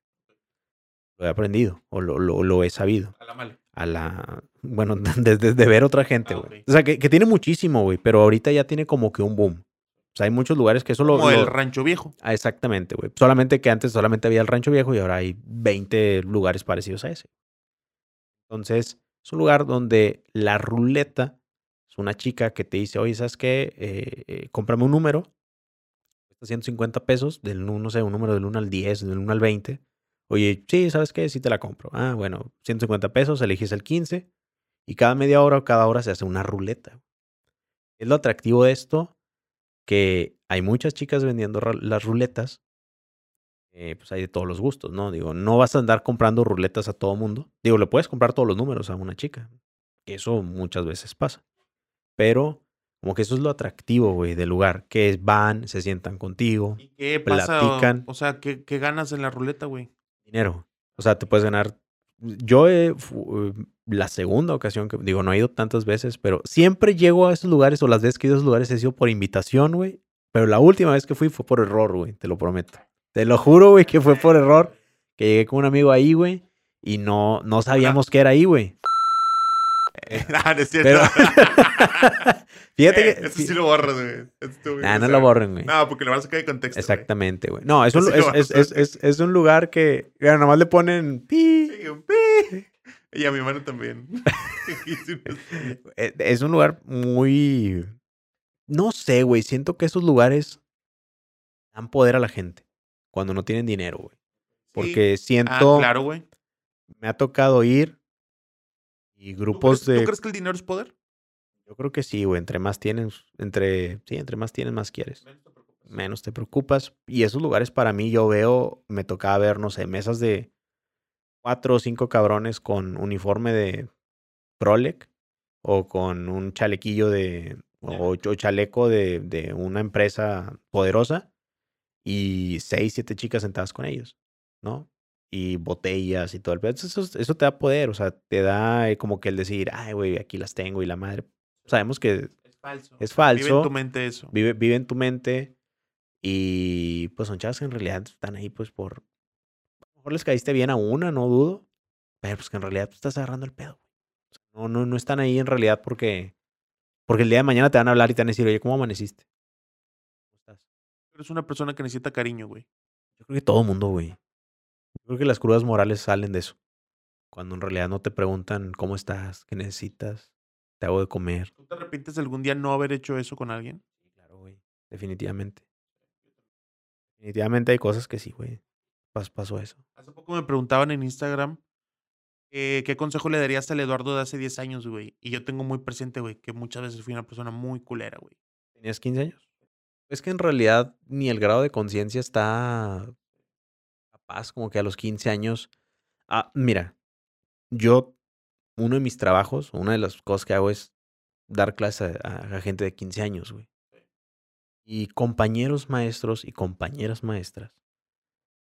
Lo he aprendido o lo, lo, lo he sabido A la mala. a la. Bueno, desde de, ver otra gente, Ah, güey. O sea, que, que tiene muchísimo, güey, pero ahorita ya tiene como que un boom. O sea, hay muchos lugares que eso lo. Como lo- el rancho viejo. Ah, exactamente, güey. Solamente que antes solamente había el Rancho Viejo y ahora hay 20 lugares parecidos a ese. Entonces, es un lugar donde la ruleta es una chica que te dice, oye, ¿sabes qué? Eh, eh, cómprame un número. Cuesta 150 pesos, del, no sé, un número del 1 al 10, del 1 al 20. Oye, sí, ¿sabes qué? Sí te la compro. Ah, bueno, 150 pesos, eliges el 15 y cada media hora o cada hora se hace una ruleta. Es lo atractivo de esto, que hay muchas chicas vendiendo las ruletas. eh, pues hay de todos los gustos, ¿no? Digo, no vas a andar comprando ruletas a todo mundo. Digo, le puedes comprar todos los números a una chica. Eso muchas veces pasa. Pero como que eso es lo atractivo, güey, del lugar. Que es, van, se sientan contigo, ¿Y qué pasa? Platican. O sea, ¿qué, qué ganas en la ruleta, güey? dinero. O sea, te puedes ganar. Yo he, eh, la segunda ocasión que, digo, no he ido tantas veces, pero siempre llego a esos lugares o las veces que he ido a esos lugares he sido por invitación, güey. Pero la última vez que fui fue por error, güey, te lo prometo. Te lo juro, güey, que fue por error. Que llegué con un amigo ahí, güey, y no, no sabíamos que era ahí, güey. Ah, no es cierto. Pero. Fíjate Eh, que. Eso sí lo borras, güey. Nah, no lo borren, güey. No, porque le van a sacar de contexto. Exactamente, güey. No, es un, Sí, es, lo es, es, es, un lugar que. mira, nomás le ponen. pi. Sí, un pi. Y a mi hermano también. Eh, Es un lugar muy. No sé, güey. Siento que esos lugares dan poder a la gente cuando no tienen dinero, güey. Porque Ah, siento. claro, güey. Me ha tocado ir y ¿Tú grupos crees- de. ¿Tú crees que el dinero es poder? Yo creo que sí, güey. Entre más tienes, entre. Sí, entre más tienes, más quieres. Menos te preocupas. Y esos lugares para mí, yo veo, me tocaba ver, no sé, mesas de cuatro o cinco cabrones con uniforme de Prolec o con un chalequillo de. o, o chaleco de, de una empresa poderosa y seis, siete chicas sentadas con ellos, ¿no? Y botellas y todo el pedo. Eso, eso te da poder, o sea, te da eh, como que el decir, ay, güey, aquí las tengo y la madre. Sabemos que Es falso. es falso. Vive en tu mente eso. vive, vive en tu mente y pues son chavas que en realidad están ahí pues por... A lo mejor les caíste bien a una, no dudo, pero pues que en realidad tú estás agarrando el pedo. O sea, no, no, no están ahí en realidad porque... Porque el día de mañana te van a hablar y te van a decir, oye, ¿cómo amaneciste? ¿Cómo estás? Eres una persona que necesita cariño, güey. Yo creo que todo mundo, güey. Creo que las crudas morales salen de eso. Cuando en realidad no te preguntan cómo estás, qué necesitas, te hago de comer. ¿Tú te arrepientes de algún día no haber hecho eso con alguien? Claro, güey. Definitivamente. Definitivamente hay cosas que sí, güey. Pas- pasó eso. Hace poco me preguntaban en Instagram eh, qué consejo le darías al Eduardo de hace 10 años, güey. Y yo tengo muy presente, güey, que muchas veces fui una persona muy culera, güey. ¿Tenías 15 años? Es que en realidad ni el grado de conciencia está como que a los 15 años. Ah, mira, yo, uno de mis trabajos, una de las cosas que hago es dar clases a, a- a gente de 15 años, güey. Y compañeros maestros y compañeras maestras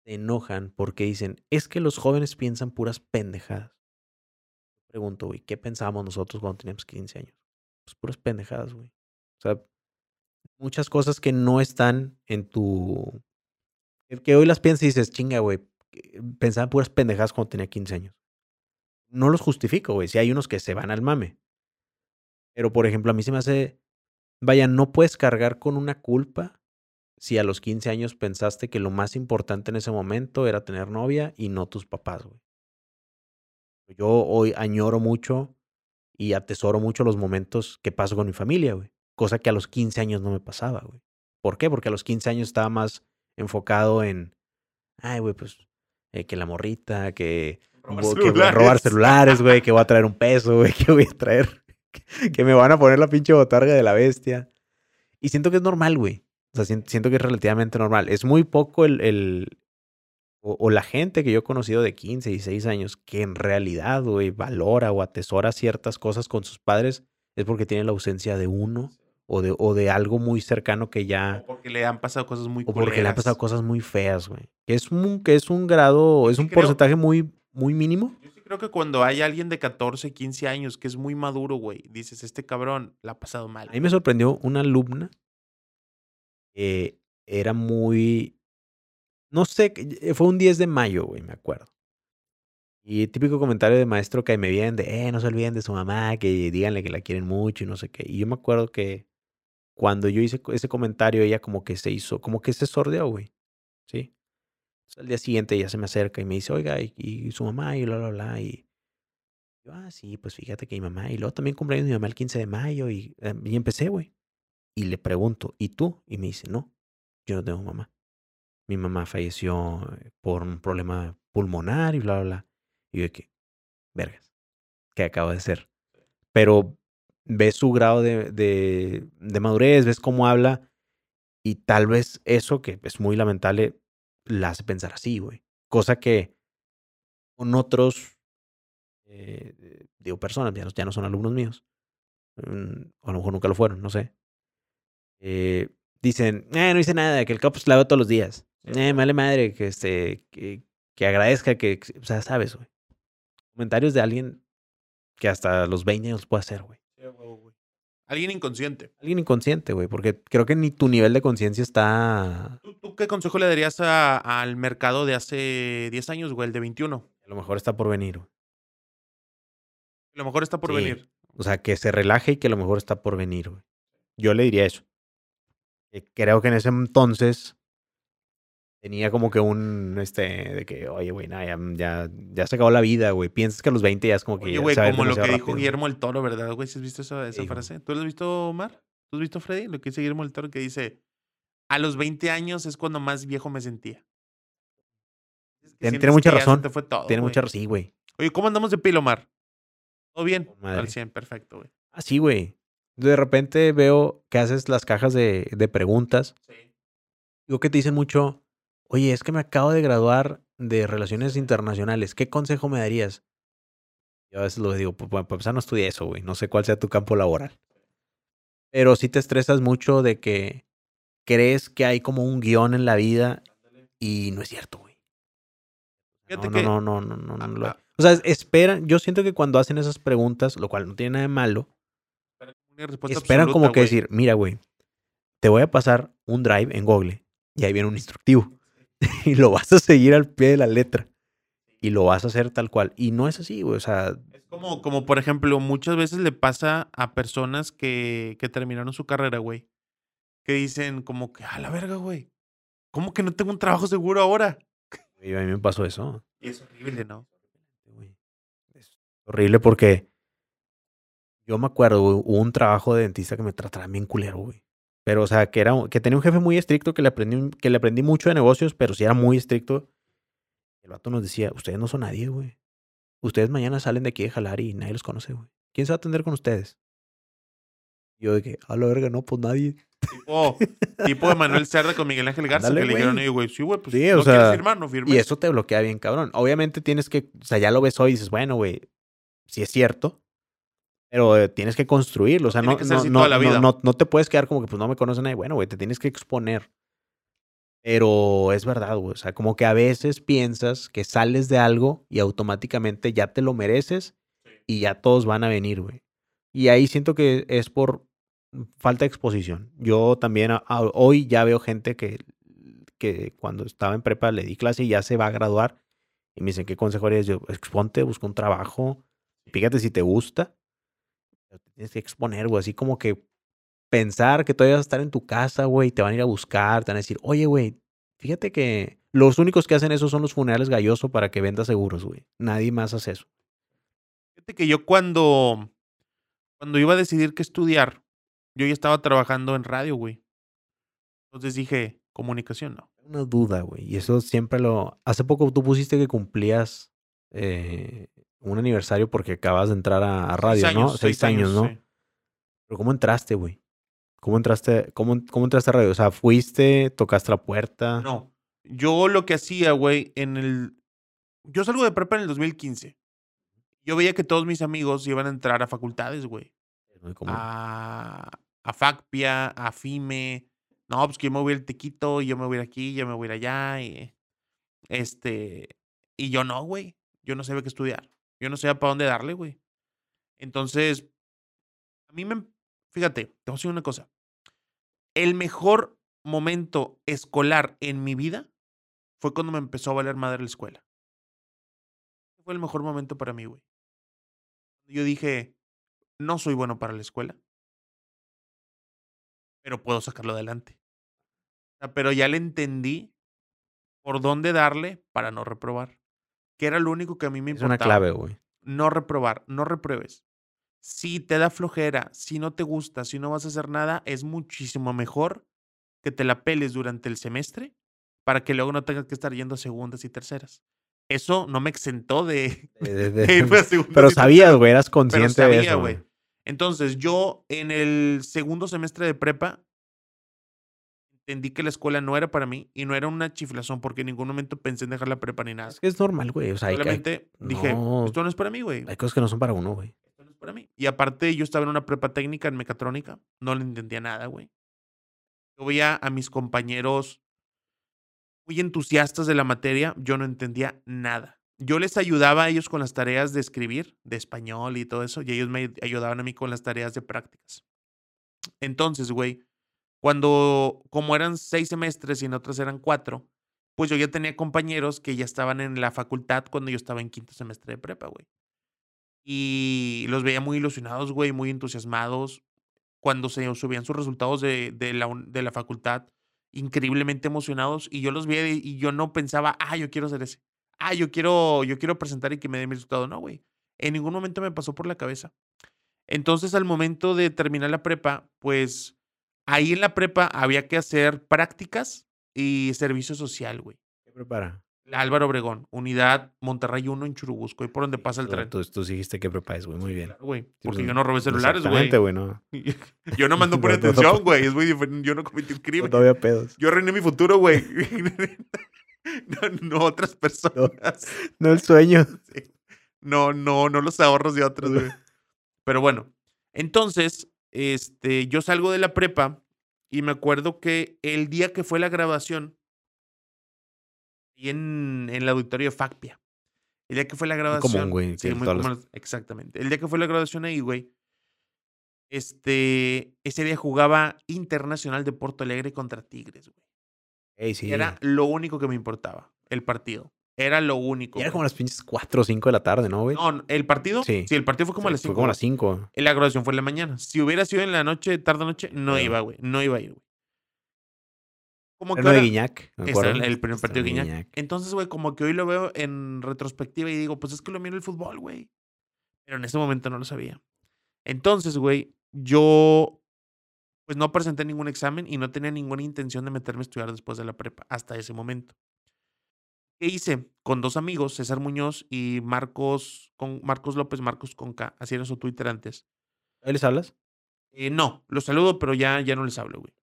se enojan porque dicen, es que los jóvenes piensan puras pendejadas. Pregunto, güey, ¿qué pensábamos nosotros cuando teníamos 15 años? Pues puras pendejadas, güey. O sea, muchas cosas que no están en tu... que- hoy las piensas y dices, chinga, güey, que pensaba puras pendejadas cuando tenía 15 años. No los justifico, güey. Si hay unos que se van al mame. Pero, por ejemplo, a mí se me hace... Vaya, no puedes cargar con una culpa si a los 15 años pensaste que lo más importante en ese momento era tener novia y no tus papás, güey. Yo hoy añoro mucho y atesoro mucho los momentos que paso con mi familia, güey. Cosa que a los 15 años no me pasaba, güey. ¿Por qué? Porque a los 15 años estaba más enfocado en, ay, güey, pues, eh, que la morrita, que, Robar que voy a robar celulares. güey, que voy a traer un peso, güey, que voy a traer, que me van a poner la pinche botarga de la bestia. Y siento que es normal, güey. O sea, siento, siento que es relativamente normal. Es muy poco el, el o, o la gente que yo he conocido de 15, 16 años que en realidad, güey, valora o atesora ciertas cosas con sus padres es porque tiene la ausencia de uno o de, o de algo muy cercano que ya... O porque le han pasado cosas muy O porque le han pasado cosas muy feas, güey. Que es un, que es un grado, es sí un creo- porcentaje muy, muy mínimo. Yo sí creo que cuando hay alguien de 14, 15 años que es muy maduro, güey, dices, este cabrón la ha pasado mal. A mí me sorprendió una alumna que era muy... No sé, que- fue un 10 de mayo, güey, me acuerdo. Y típico comentario de maestro que me vienen de, eh, no se olviden de su mamá, que díganle que la quieren mucho y no sé qué. Y yo me acuerdo que cuando yo hice ese comentario, ella como que se hizo, como que se sordeó, güey. ¿Sí? Entonces, al día siguiente ella se me acerca y me dice, oiga, y, y su mamá, y bla, bla, bla. Y yo, ah, sí, pues fíjate que mi mamá, y luego también cumpleaños de mi mamá el 15 de mayo, y, eh, y empecé, güey. Y le pregunto, ¿y tú? Y me dice, no, yo no tengo mamá. Mi mamá falleció eh, por un problema pulmonar y bla, bla, bla. Y yo que, vergas, ¿qué acaba de ser? Pero ves su grado de, de, de madurez, ves cómo habla, y tal vez eso, que es muy lamentable, la hace pensar así, güey. Cosa que con otros, eh, eh, digo, personas, ya no, ya no son alumnos míos, mm, o a lo mejor nunca lo fueron, no sé. Eh, dicen, eh, no hice nada, que el capo se la veo todos los días. Eh, me vale madre, que, este, que, que agradezca, que, o sea, sabes, güey. Comentarios de alguien que hasta los 20 años puede hacer, güey. Alguien inconsciente. Alguien inconsciente, güey, porque creo que ni tu nivel de conciencia está... ¿Tú, tú qué consejo le darías a- al mercado de hace 10 años, güey, el de 21? A lo mejor está por venir, güey. A lo mejor está por Sí. venir. O sea, que se relaje y que a lo mejor está por venir, güey. Yo le diría eso. Que creo que en ese entonces tenía como que un, este, de que, oye, güey, nada, ya, ya, ya se acabó la vida, güey. Piensas que a los 20 ya es como que... Oye, ya güey, como lo que dijo. Guillermo el Toro, ¿verdad, güey? ¿Sí has visto esa, esa Sí, güey. frase? ¿Tú lo has visto, Omar? ¿Tú has visto, Freddy? Lo que dice Guillermo el Toro, que dice, a los 20 años es cuando más viejo me sentía. Es que Tiene- mucha razón. te fue todo, Tiene güey. mucha razón, sí, güey. Oye, ¿cómo andamos de pila, Omar? ¿Todo bien? Madre. Al 100, perfecto, güey. Ah, sí, güey. De repente veo que haces las cajas de, de preguntas. Sí. Digo que te dicen mucho, oye, es que me acabo de graduar de Relaciones Internacionales. ¿Qué consejo me darías? Yo a veces lo digo, pues para empezar no estudié eso, güey. No sé cuál sea tu campo laboral. Pero sí te estresas mucho de que crees que hay como un guion en la vida y no es cierto, güey. No, no, no, no, no, no, no O sea, esperan, yo siento que cuando hacen esas preguntas, lo cual no tiene nada de malo, esperan como que decir, mira, güey, te voy a pasar un drive en Google y ahí viene un instructivo y lo vas a seguir al pie de la letra y lo vas a hacer tal cual. Y no es así, güey, o sea, Es como, como, por ejemplo, muchas veces le pasa a personas que, que terminaron su carrera, güey. Que dicen como que, a la verga, güey. ¿Cómo que no tengo un trabajo seguro ahora? güey, a mí me pasó eso. Y es horrible, ¿no? Es horrible porque yo me acuerdo, güey, hubo un trabajo de dentista que me trataba bien culero, güey. Pero, o sea, que era un- que tenía un jefe muy estricto que le aprendí, que le aprendí mucho de negocios, pero sí era muy estricto. El vato nos decía, ustedes no son nadie, güey. Ustedes mañana salen de aquí de jalar y nadie los conoce, güey. ¿Quién se va a atender con ustedes? Y yo de que, a la verga, no, pues nadie. Tipo, tipo de Manuel Cerda con Miguel Ángel Garza, Ándale, que le dijeron, güey. sí, güey, pues Sí, no o quieres firmar, no firmes. Y eso te bloquea bien, cabrón. Obviamente tienes que, o sea, ya lo ves hoy y dices, bueno, güey, sí es cierto, pero eh, tienes que construirlo. O sea, Tiene no, que ser no, así no, toda la vida. no- no te puedes quedar como que pues no me conoce nadie. Bueno, güey, te tienes que exponer. Pero es verdad, güey. O sea, como que a veces piensas que sales de algo y automáticamente ya te lo mereces y ya todos van a venir, güey. Y ahí siento que es por falta de exposición. Yo también a- a- hoy ya veo gente que, que cuando estaba en prepa le di clase y ya se va a graduar y me dicen, ¿qué consejo harías? Yo, exponte, busca un trabajo, fíjate si te gusta, pero te tienes que exponer, güey, así como que pensar que todavía vas a estar en tu casa, güey, te van a ir a buscar, te van a decir, oye, güey, fíjate que los únicos que hacen eso son los funerales galloso para que vendas seguros, güey. Nadie más hace eso. Fíjate que yo cuando, cuando iba a decidir qué estudiar, yo ya estaba trabajando en radio, güey. Entonces dije, comunicación, no. Una duda, güey. Y eso siempre lo... Hace poco tú pusiste que cumplías eh, un aniversario porque acabas de entrar a, a radio, Seis ¿no? Seis, años, ¿no? sí. Pero ¿cómo entraste, güey? ¿Cómo entraste, cómo, ¿Cómo entraste a radio? O sea, fuiste, tocaste la puerta. No. Yo lo que hacía, güey, en el... Yo salgo de prepa en el 2015. Yo veía que todos mis amigos iban a entrar a facultades, güey. Es muy común. A, a FACPIA, a FIME. No, pues que yo me voy al Tequito, y yo me voy a ir aquí, yo me voy a ir allá. Y, este... Y yo no, güey. Yo no sabía qué estudiar. Yo no sabía para dónde darle, güey. Entonces, a mí me... Fíjate, te voy a decir una cosa. El mejor momento escolar en mi vida fue cuando me empezó a valer madre la escuela. Fue el mejor momento para mí, güey. Yo dije, no soy bueno para la escuela, pero puedo sacarlo adelante. Pero ya le entendí por dónde darle para no reprobar. Que era lo único que a mí me es importaba. una clave, güey. No reprobar, no repruebes. Si te da flojera, si no te gusta, si no vas a hacer nada, es muchísimo mejor que te la peles durante el semestre para que luego no tengas que estar yendo a segundas y terceras. Eso no me exentó de, De- de- de- de irme a segundas Pero sabías, güey, eras pero consciente de eso, güey. Entonces, yo en el segundo semestre de prepa entendí que la escuela no era para mí y no era una chiflazón porque en ningún momento pensé en dejar la prepa ni nada. Es normal, güey. O sea, hay, hay- Solamente dije, no. esto no es para mí, güey. hay cosas que no son para uno, güey. Esto no es para mí. Y aparte, yo estaba en una prepa técnica en mecatrónica. No le entendía nada, güey. Yo veía a mis compañeros muy entusiastas de la materia. Yo no entendía nada. Yo les ayudaba a ellos con las tareas de escribir, de español y todo eso. Y ellos me ayudaban a mí con las tareas de prácticas. Entonces, güey, cuando, como eran seis semestres y en otras eran cuatro, pues yo ya tenía compañeros que ya estaban en la facultad cuando yo estaba en quinto semestre de prepa, güey. Y los veía muy ilusionados, güey, muy entusiasmados. Cuando se subían sus resultados de, de la, de la facultad, increíblemente emocionados. Y yo los veía y y yo no pensaba, ah, yo quiero ser ese. Ah, yo quiero, yo quiero presentar y que me dé mi resultado. No, güey. En ningún momento me pasó por la cabeza. Entonces, al momento de terminar la prepa, pues ahí en la prepa había que hacer prácticas y servicio social, güey. ¿Qué prepara? Álvaro Obregón, unidad Monterrey 1 en Churubusco, ahí por donde pasa el Tú- tren. Tú, tú dijiste que prepares, güey. Muy bien. Claro, güey, porque pues, yo no robé celulares, güey. Güey, no. Yo no mando por No, no, no. atención, güey. Es muy diferente. Yo no cometí un No crimen. todavía pedos. Yo arruiné mi futuro, güey. No, no otras personas. No el sueño. Sí. No, no, no los ahorros de otros, güey. Pero bueno, entonces, este, yo salgo de la prepa y me acuerdo que el día que fue la graduación, y en, en el auditorio de FACPIA, el día que fue la güey, Sí, muy común, exactamente. El día que fue la graduación ahí, güey. Este, ese día jugaba Internacional de Porto Alegre contra Tigres, güey. Sí. Era lo único que me importaba, el partido. Era lo único. Y era güey. como las pinches 4 o 5 de la tarde, ¿no, güey? No, el partido. Sí. Sí, el partido fue como a las 5. Fue como a las 5. La graduación fue en la mañana. Si hubiera sido en la noche, tarde noche, no iba, güey. No iba a ir, güey. Como Era que uno de Guiñac. me Ese era acuerdo. el, el primer partido de de Guiñac. Entonces, güey, como que hoy lo veo en retrospectiva y digo, pues es que lo miro el fútbol, güey. Pero en ese momento no lo sabía. Entonces, güey, yo pues no presenté ningún examen y no tenía ninguna intención de meterme a estudiar después de la prepa, hasta ese momento. ¿Qué hice? Con dos amigos, César Muñoz y Marcos, con Marcos López, Marcos Conca, así era su Twitter antes. ¿Ahí les hablas? Eh, no, los saludo, pero ya, ya no les hablo, güey.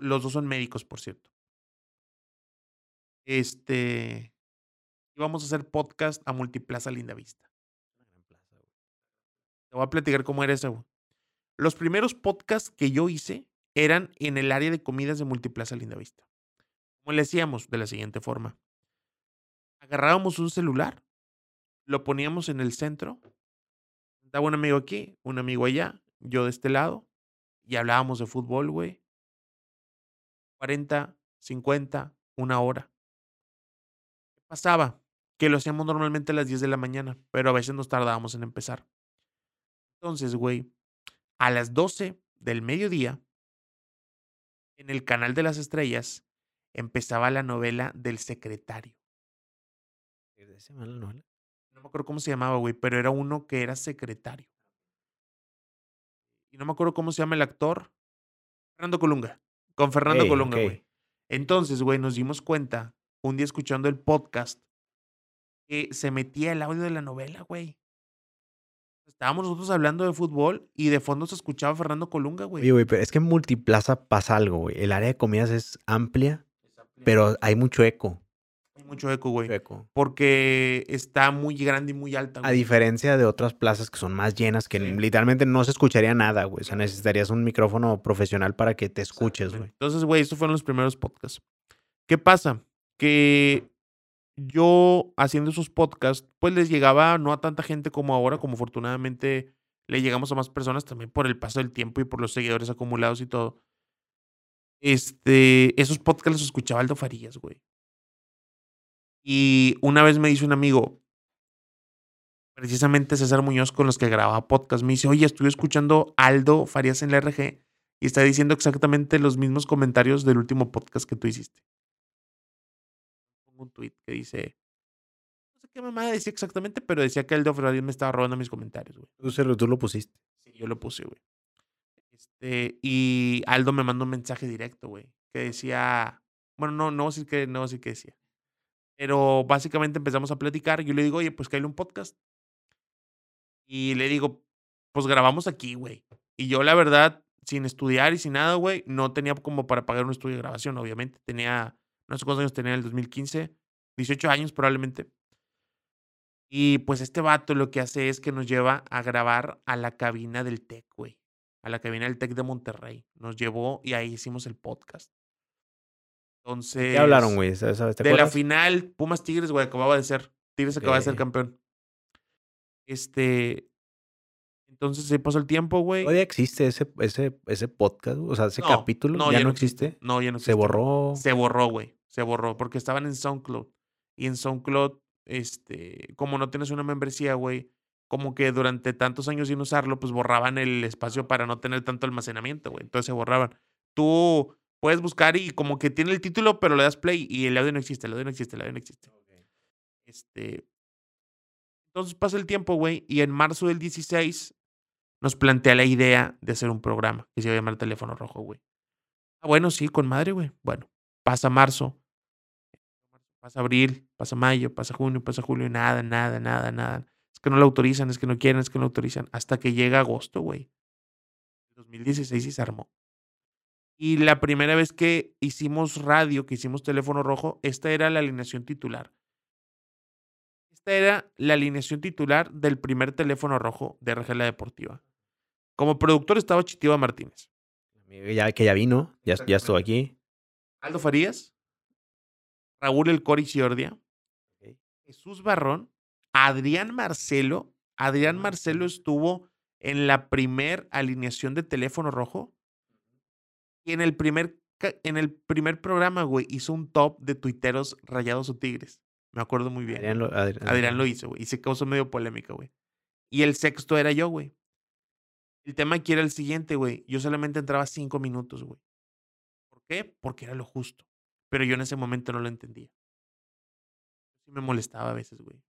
Los dos son médicos, por cierto. Este. Íbamos a hacer podcast a Multiplaza Lindavista. Te voy a platicar cómo era ese, güey. Los primeros podcasts que yo hice eran en el área de comidas de Multiplaza Lindavista. ¿Cómo le hacíamos? De la siguiente forma. Agarrábamos un celular, lo poníamos en el centro, estaba un amigo aquí, un amigo allá, yo de este lado, y hablábamos de fútbol, güey. 40, 50, una hora. ¿Qué pasaba? Que lo hacíamos normalmente a las 10 de la mañana, pero a veces nos tardábamos en empezar. Entonces, güey, a las 12 del mediodía, en el canal de las estrellas, empezaba la novela del secretario. ¿Ese mal la novela? No me acuerdo cómo se llamaba, güey, pero era uno que era secretario. Y no me acuerdo cómo se llama el actor. Fernando Colunga. Con Fernando Colunga, güey. Entonces, güey, nos dimos cuenta, un día escuchando el podcast, que se metía el audio de la novela, güey. Estábamos nosotros hablando de fútbol y de fondo se escuchaba Fernando Colunga, güey. Oye, güey, pero es que en Multiplaza pasa algo, güey. El área de comidas es amplia, pero hay mucho eco. Hay mucho eco, güey. mucho eco. Porque está muy grande y muy alta, A diferencia de otras plazas que son más llenas, que Sí. literalmente no se escucharía nada, güey. O sea, necesitarías un micrófono profesional para que te escuches, güey. Entonces, güey, estos fueron los primeros podcasts. ¿Qué pasa? Que yo haciendo esos podcasts, pues les llegaba no a tanta gente como ahora, como afortunadamente le llegamos a más personas también por el paso del tiempo y por los seguidores acumulados y todo. Este, esos podcasts los escuchaba Aldo Farías, güey. Y una vez me dice un amigo, precisamente César Muñoz con los que grababa podcast, me dice, oye, estuve escuchando Aldo Farías en la RG y está diciendo exactamente los mismos comentarios del último podcast que tú hiciste. Pongo un tweet que dice, no sé qué mamada decía exactamente, pero decía que Aldo Farías me estaba robando mis comentarios, güey. Tú, lo pusiste. Sí, yo lo puse, güey. Este, y Aldo me mandó un mensaje directo, güey, que decía, bueno, no, no decir que, no decir qué decía. Pero básicamente empezamos a platicar. Yo le digo, oye, pues que hay un podcast. Y le digo, pues grabamos aquí, güey. Y yo, la verdad, sin estudiar y sin nada, güey, no tenía como para pagar un estudio de grabación, obviamente. Tenía, no sé cuántos años tenía en el 2015, 18 años probablemente. Y pues este vato lo que hace es que nos lleva a grabar a la cabina del TEC, güey. A la cabina del TEC de Monterrey. Nos llevó y ahí hicimos el podcast. Entonces. ¿Qué hablaron, güey? ¿Sabes? ¿Te De la final, Pumas Tigres, güey, acababa de ser. Tigres acababa de ser campeón. Este. Entonces se pasó el tiempo, güey. Todavía existe ese, ese, ese podcast, o sea, ese No, capítulo ya, no existe. No, ya no Se existe. borró. Se borró, güey. Se borró porque estaban en SoundCloud. Y en SoundCloud, este, como no tienes una membresía, güey, como que durante tantos años sin usarlo, pues borraban el espacio para no tener tanto almacenamiento, güey. Entonces se borraban. Tú puedes buscar y como que tiene el título, pero le das play y el audio no existe, el audio no existe, el audio no existe. Este. Entonces pasa el tiempo, güey, y en marzo del 16 nos plantea la idea de hacer un programa que se va a llamar Teléfono Rojo, güey. Ah, bueno, sí, con madre, güey. Bueno, pasa marzo, pasa abril, pasa mayo, pasa junio, pasa julio, nada, nada, nada, nada. Es que no lo autorizan, es que no quieren, es que no lo autorizan. Hasta que llega agosto, güey. 2016 y se armó. Y la primera vez que hicimos radio, que hicimos teléfono rojo, esta era la alineación titular. Esta era la alineación titular del primer teléfono rojo de RG La Deportiva. Como productor estaba Chitiva Martínez. Ya, que ya vino, ya, ya estuvo aquí. Aldo Farías, Raúl El Cori Ciordia, Jesús Barrón, Adrián Marcelo. Adrián Marcelo estuvo en la primer alineación de teléfono rojo. Y en el primer, en el primer programa, güey, hizo un top de tuiteros rayados o tigres. Me acuerdo muy bien. Adrián lo, Adri- Adrián lo hizo, güey. Y se causó medio polémica, güey. Y el sexto era yo, güey. El tema aquí era el siguiente, güey. Yo solamente entraba cinco minutos, güey. ¿Por qué? Porque era lo justo. Pero yo en ese momento no lo entendía. Sí me molestaba a veces, güey.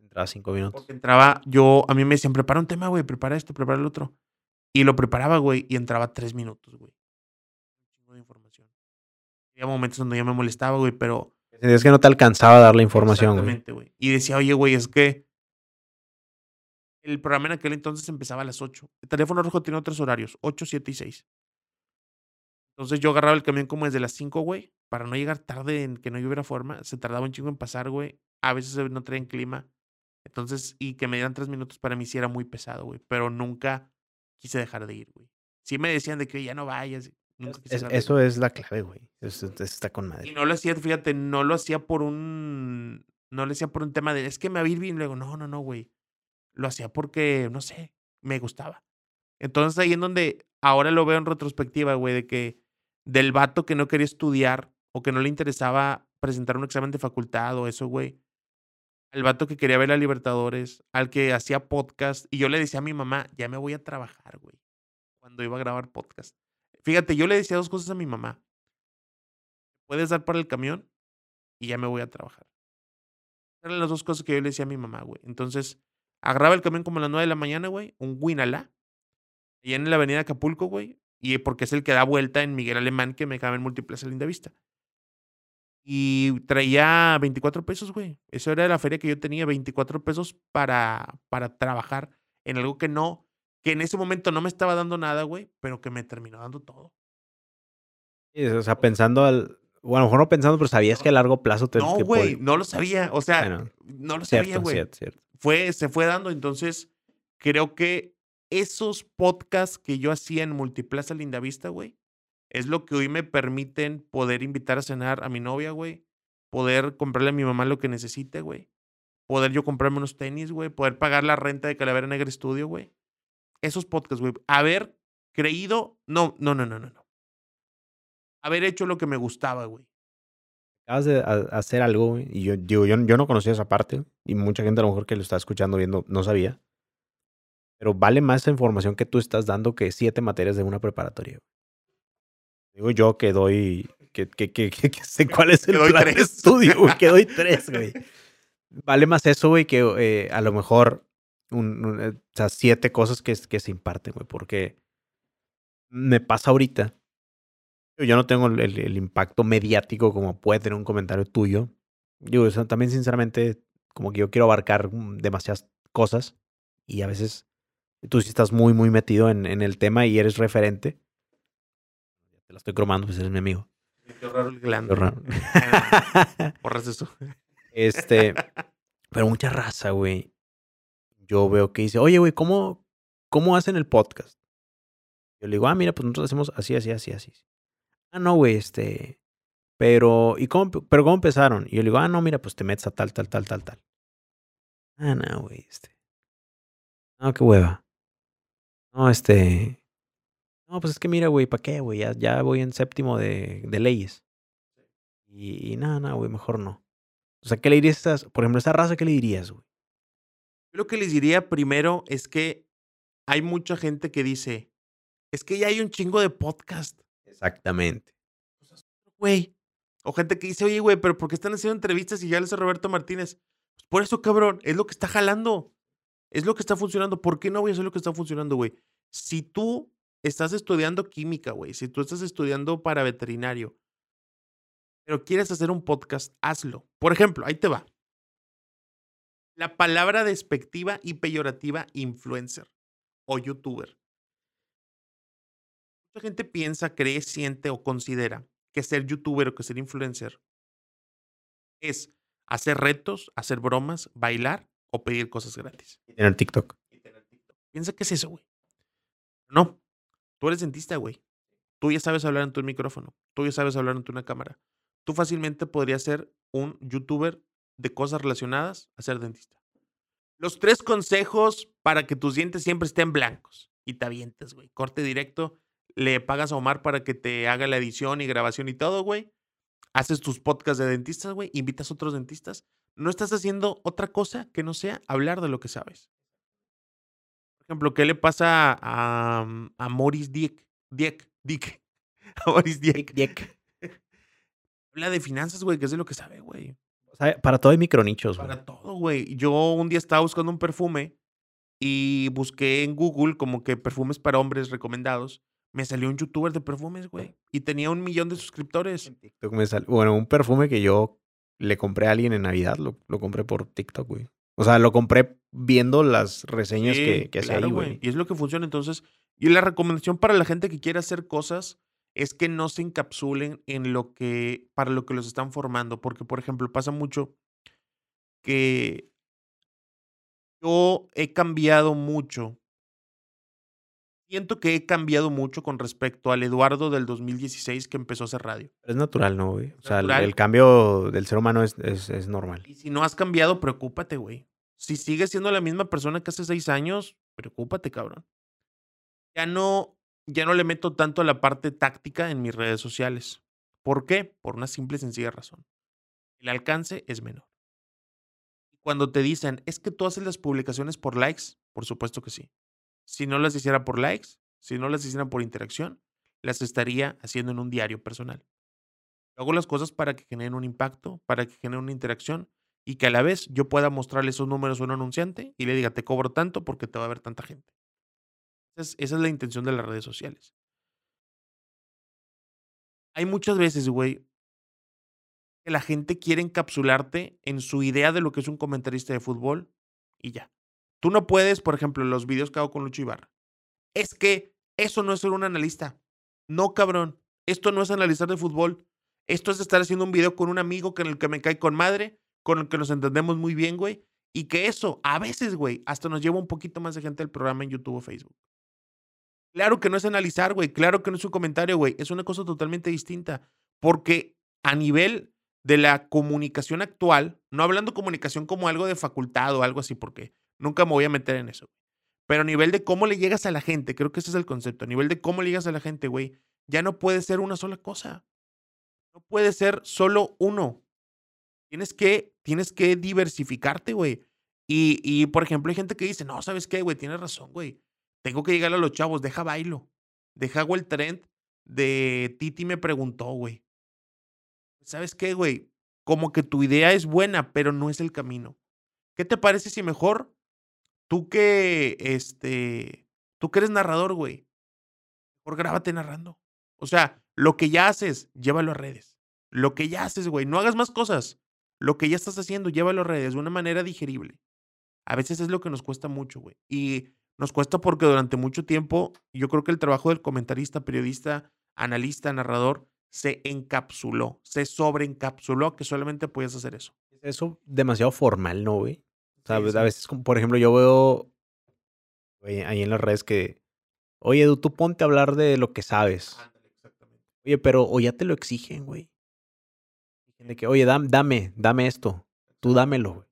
Entraba cinco minutos. Porque entraba, yo, a mí me decían, prepara un tema, güey, prepara esto, prepara el otro. Y lo preparaba, güey, y entraba tres minutos, güey. Un chingo de información. Había momentos donde yo me molestaba, güey, pero Es que no te alcanzaba a dar la información, güey. Exactamente, güey. Y decía, oye, güey, es que el programa en aquel entonces empezaba a las 8. El teléfono rojo tenía otros horarios, 8, 7 y 6. Entonces yo agarraba el camión como desde las 5, güey, para no llegar tarde en que no hubiera forma. Se tardaba un chingo en pasar, güey. A veces eh, no traían clima. Entonces, y que me dieran tres minutos para mí sí era muy pesado, güey. Pero nunca quise dejar de ir, güey. Sí me decían de que ya no vayas. Nunca quise Es- de eso es la clave, güey. Eso, está con Y madre. no lo hacía, fíjate, no lo hacía por un. No lo hacía por un tema de. Es que me va a ir bien. Luego, no, no, no, güey. Lo hacía porque, no sé, me gustaba. Entonces ahí en donde ahora lo veo en retrospectiva, güey, de que del vato que no quería estudiar o que no le interesaba presentar un examen de facultad o eso, güey. Al vato que quería ver la Libertadores, al que hacía podcast. Y yo le decía a mi mamá, ya me voy a trabajar, güey. Cuando iba a grabar podcast. Fíjate, yo le decía dos cosas a mi mamá puedes dar para el camión y ya me voy a trabajar. Eran las dos cosas que yo le decía a mi mamá, güey. Entonces, agarraba el camión como a las 9 de la mañana, güey, un Winala, allá en la avenida Acapulco, güey, y porque es el que da vuelta en Miguel Alemán, que me cabe en Multiplaza Linda Vista. Y traía 24 pesos, güey. Eso era la feria que yo tenía, 24 pesos para, para trabajar en algo que no, que en ese momento no me estaba dando nada, güey, pero que me terminó dando todo. Sí, O sea, pensando al. O a lo mejor no pensando, pero sabías que a largo plazo te. No, güey, no lo sabía. O sea, Bueno, no lo sabía, güey. cierto, cierto. Fue, se fue dando. Entonces, creo que esos podcasts que yo hacía en Multiplaza Lindavista, güey, es lo que hoy me permiten poder invitar a cenar a mi novia, güey. Poder comprarle a mi mamá lo que necesite, güey. Poder yo comprarme unos tenis, güey. Poder pagar la renta de Calavera Negra Studio, güey. Esos podcasts, güey. Haber creído. No, no, no, no, no. no. Haber hecho lo que me gustaba, güey. Acabas de ha- hacer algo, güey, y yo digo, yo, yo no conocía esa parte, y mucha gente a lo mejor que lo está escuchando, viendo, no sabía. Pero vale más esa información que tú estás dando que siete materias de una preparatoria. Digo yo que doy, que, que, que, que- sé cuál es el plan de tres. estudio, güey, que doy tres, güey. Vale más eso, güey, que eh, a lo mejor un, un, eh, o sea, siete cosas que, que se imparten, güey, porque me pasa ahorita. Yo no tengo el, el- el impacto mediático como puede tener un comentario tuyo. Digo, o sea, también sinceramente, como que yo quiero abarcar mm, demasiadas cosas y a veces tú sí estás muy, muy metido en, en el tema y eres referente. Te la estoy cromando, pues eres mi amigo. Qué raro el glande. Qué raro. Borras eso. Este, pero mucha raza, güey. Yo veo que dice, oye, güey, ¿cómo, ¿cómo hacen el podcast? Yo le digo, ah, mira, pues nosotros hacemos así, así, así, así. Ah, no, güey, este. Pero, ¿y cómo, pero cómo empezaron? Y yo le digo, ah, no, mira, pues te metes a tal, tal, tal, tal, tal. Ah, no, güey, este. No, qué hueva. No, este. No, pues es que mira, güey, ¿para qué, güey? Ya, ya voy en séptimo de, de leyes. Y, nada, no, güey, mejor no. O sea, ¿qué le dirías a esas- por ejemplo, a esa raza, qué le dirías, güey? Yo lo que les diría primero es que hay mucha gente que dice, es que ya hay un chingo de podcast, Exactamente. güey. O gente que dice, oye, güey, pero ¿por qué están haciendo entrevistas y ya lo hace Roberto Martínez? Pues por eso, cabrón, es lo que está jalando. Es lo que está funcionando. ¿Por qué no voy a hacer lo que está funcionando, güey? Si tú estás estudiando química, güey, si tú estás estudiando para veterinario, pero quieres hacer un podcast, hazlo. Por ejemplo, ahí te va. La palabra despectiva y peyorativa influencer o youtuber. Mucha gente piensa, cree, siente o considera que ser youtuber o que ser influencer es hacer retos, hacer bromas, bailar o pedir cosas gratis. Y tener TikTok. Piensa que es eso, güey. No. Tú eres dentista, güey. Tú ya sabes hablar en tu micrófono. Tú ya sabes hablar en tu una cámara. Tú fácilmente podrías ser un youtuber de cosas relacionadas a ser dentista. Los tres consejos para que tus dientes siempre estén blancos. Y te avientes, güey. Corte directo. Le pagas a Omar para que te haga la edición y grabación y todo, güey. Haces tus podcasts de dentistas, güey. Invitas a otros dentistas. No estás haciendo otra cosa que no sea hablar de lo que sabes. Por ejemplo, ¿qué le pasa a, mm, a Maurice Dieck? Dieck, Dick. A Maurice Dieck. Diek. Habla de finanzas, güey, que es de lo que sabe, güey. O sea, para todo hay micronichos, güey. Para todo, güey. Yo un día estaba buscando un perfume y busqué en Google como que perfumes para hombres recomendados. Me salió un youtuber de perfumes, güey. Y tenía un millón de suscriptores. TikTok me sal- Bueno, un perfume que yo le compré a alguien en Navidad, lo, lo compré por TikTok, güey. O sea, lo compré viendo las reseñas Sí, que, que claro, ahí, güey. Y es lo que funciona. Entonces, y la recomendación para la gente que quiere hacer cosas es que no se encapsulen en lo que, para lo que los están formando. Porque, por ejemplo, pasa mucho que yo he cambiado mucho. Siento que he cambiado mucho con respecto al Eduardo del 2016 que empezó a hacer radio. Pero es natural, ¿no, güey? O sea, el, el cambio del ser humano es, es, es normal. Y si no has cambiado, preocúpate, güey. Si sigues siendo la misma persona que hace seis años, preocúpate, cabrón. Ya no, ya no le meto tanto a la parte táctica en mis redes sociales. ¿Por qué? Por una simple y sencilla razón. El alcance es menor. Cuando te dicen, es que tú haces las publicaciones por likes, por supuesto que sí. Si no las hiciera por likes, si no las hiciera por interacción, las estaría haciendo en un diario personal. Hago las cosas para que generen un impacto, para que generen una interacción y que a la vez yo pueda mostrarle esos números a un anunciante y le diga, te cobro tanto porque te va a ver tanta gente. Esa es, la intención de las redes sociales. Hay muchas veces, güey, que la gente quiere encapsularte en su idea de lo que es un comentarista de fútbol y ya. Tú no puedes, por ejemplo, los videos que hago con Lucho Ibarra. Es que eso no es ser un analista. No, cabrón. Esto no es analizar de fútbol. Esto es estar haciendo un video con un amigo con el que me cae con madre, con el que nos entendemos muy bien, güey. Y que eso, a veces, güey, hasta nos lleva un poquito más de gente al programa en YouTube o Facebook. Claro que no es analizar, güey. Claro que no es un comentario, güey. Es una cosa totalmente distinta. Porque a nivel de la comunicación actual, no hablando comunicación como algo de facultad o algo así, porque nunca me voy a meter en eso. Pero a nivel de cómo le llegas a la gente, creo que ese es el concepto. A nivel de cómo le llegas a la gente, güey, ya no puede ser una sola cosa. No puede ser solo uno. Tienes que, tienes que diversificarte, güey. Y, y, por ejemplo, hay gente que dice, no, ¿sabes qué, güey? Tienes razón, güey. Tengo que llegar a los chavos, deja bailo. Deja el trend de Titi me preguntó, güey. ¿Sabes qué, güey? Como que tu idea es buena, pero no es el camino. ¿Qué te parece si mejor tú que, este, tú que eres narrador, güey? Mejor grábate narrando. O sea, lo que ya haces, llévalo a redes. Lo que ya haces, güey, no hagas más cosas. Lo que ya estás haciendo, llévalo a redes de una manera digerible. A veces es lo que nos cuesta mucho, güey. Y nos cuesta porque durante mucho tiempo, yo creo que el trabajo del comentarista, periodista, analista, narrador, se encapsuló, se sobreencapsuló a que solamente podías hacer eso. Eso demasiado formal, ¿no, güey? O sea, Sí, sí. a veces, por ejemplo, yo veo güey, ahí en las redes que, oye, Edu, tú ponte a hablar de lo que sabes. Oye, pero o ya te lo exigen, güey. De que, oye, dam- dame, dame esto. Tú dámelo, güey.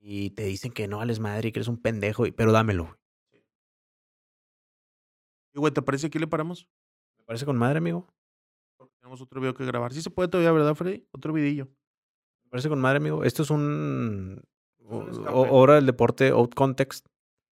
Y te dicen que no vales madre y que eres un pendejo, güey, pero dámelo, güey. Y, güey, ¿te parece que aquí le paramos? Me parece con madre, amigo. Porque tenemos otro video que grabar. Sí se puede todavía, ¿verdad, Freddy? Otro vidillo. Me parece con madre, amigo. Esto es un. hora del deporte Out Context,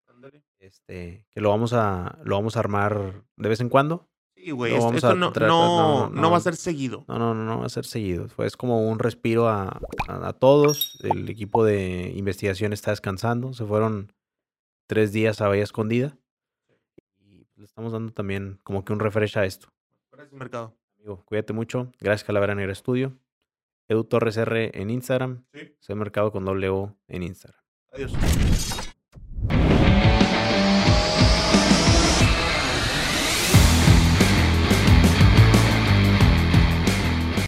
Ándale. este, que lo vamos a lo vamos a armar de vez en cuando. Sí, güey. Lo Esto, no, tra- no, no, no no. va a ser seguido. No, no, no, no va a ser seguido. Es como un respiro a, a- a todos. El equipo de investigación está descansando. Se fueron tres días a Bahía Escondida. Y le estamos dando también como que un refresh a esto. Gracias, mercado. Amigo, cuídate mucho. Gracias, Calavera Negra Estudio. Edu Torres R en Instagram. Sí. Soy Mercado con doble O en Instagram. Adiós.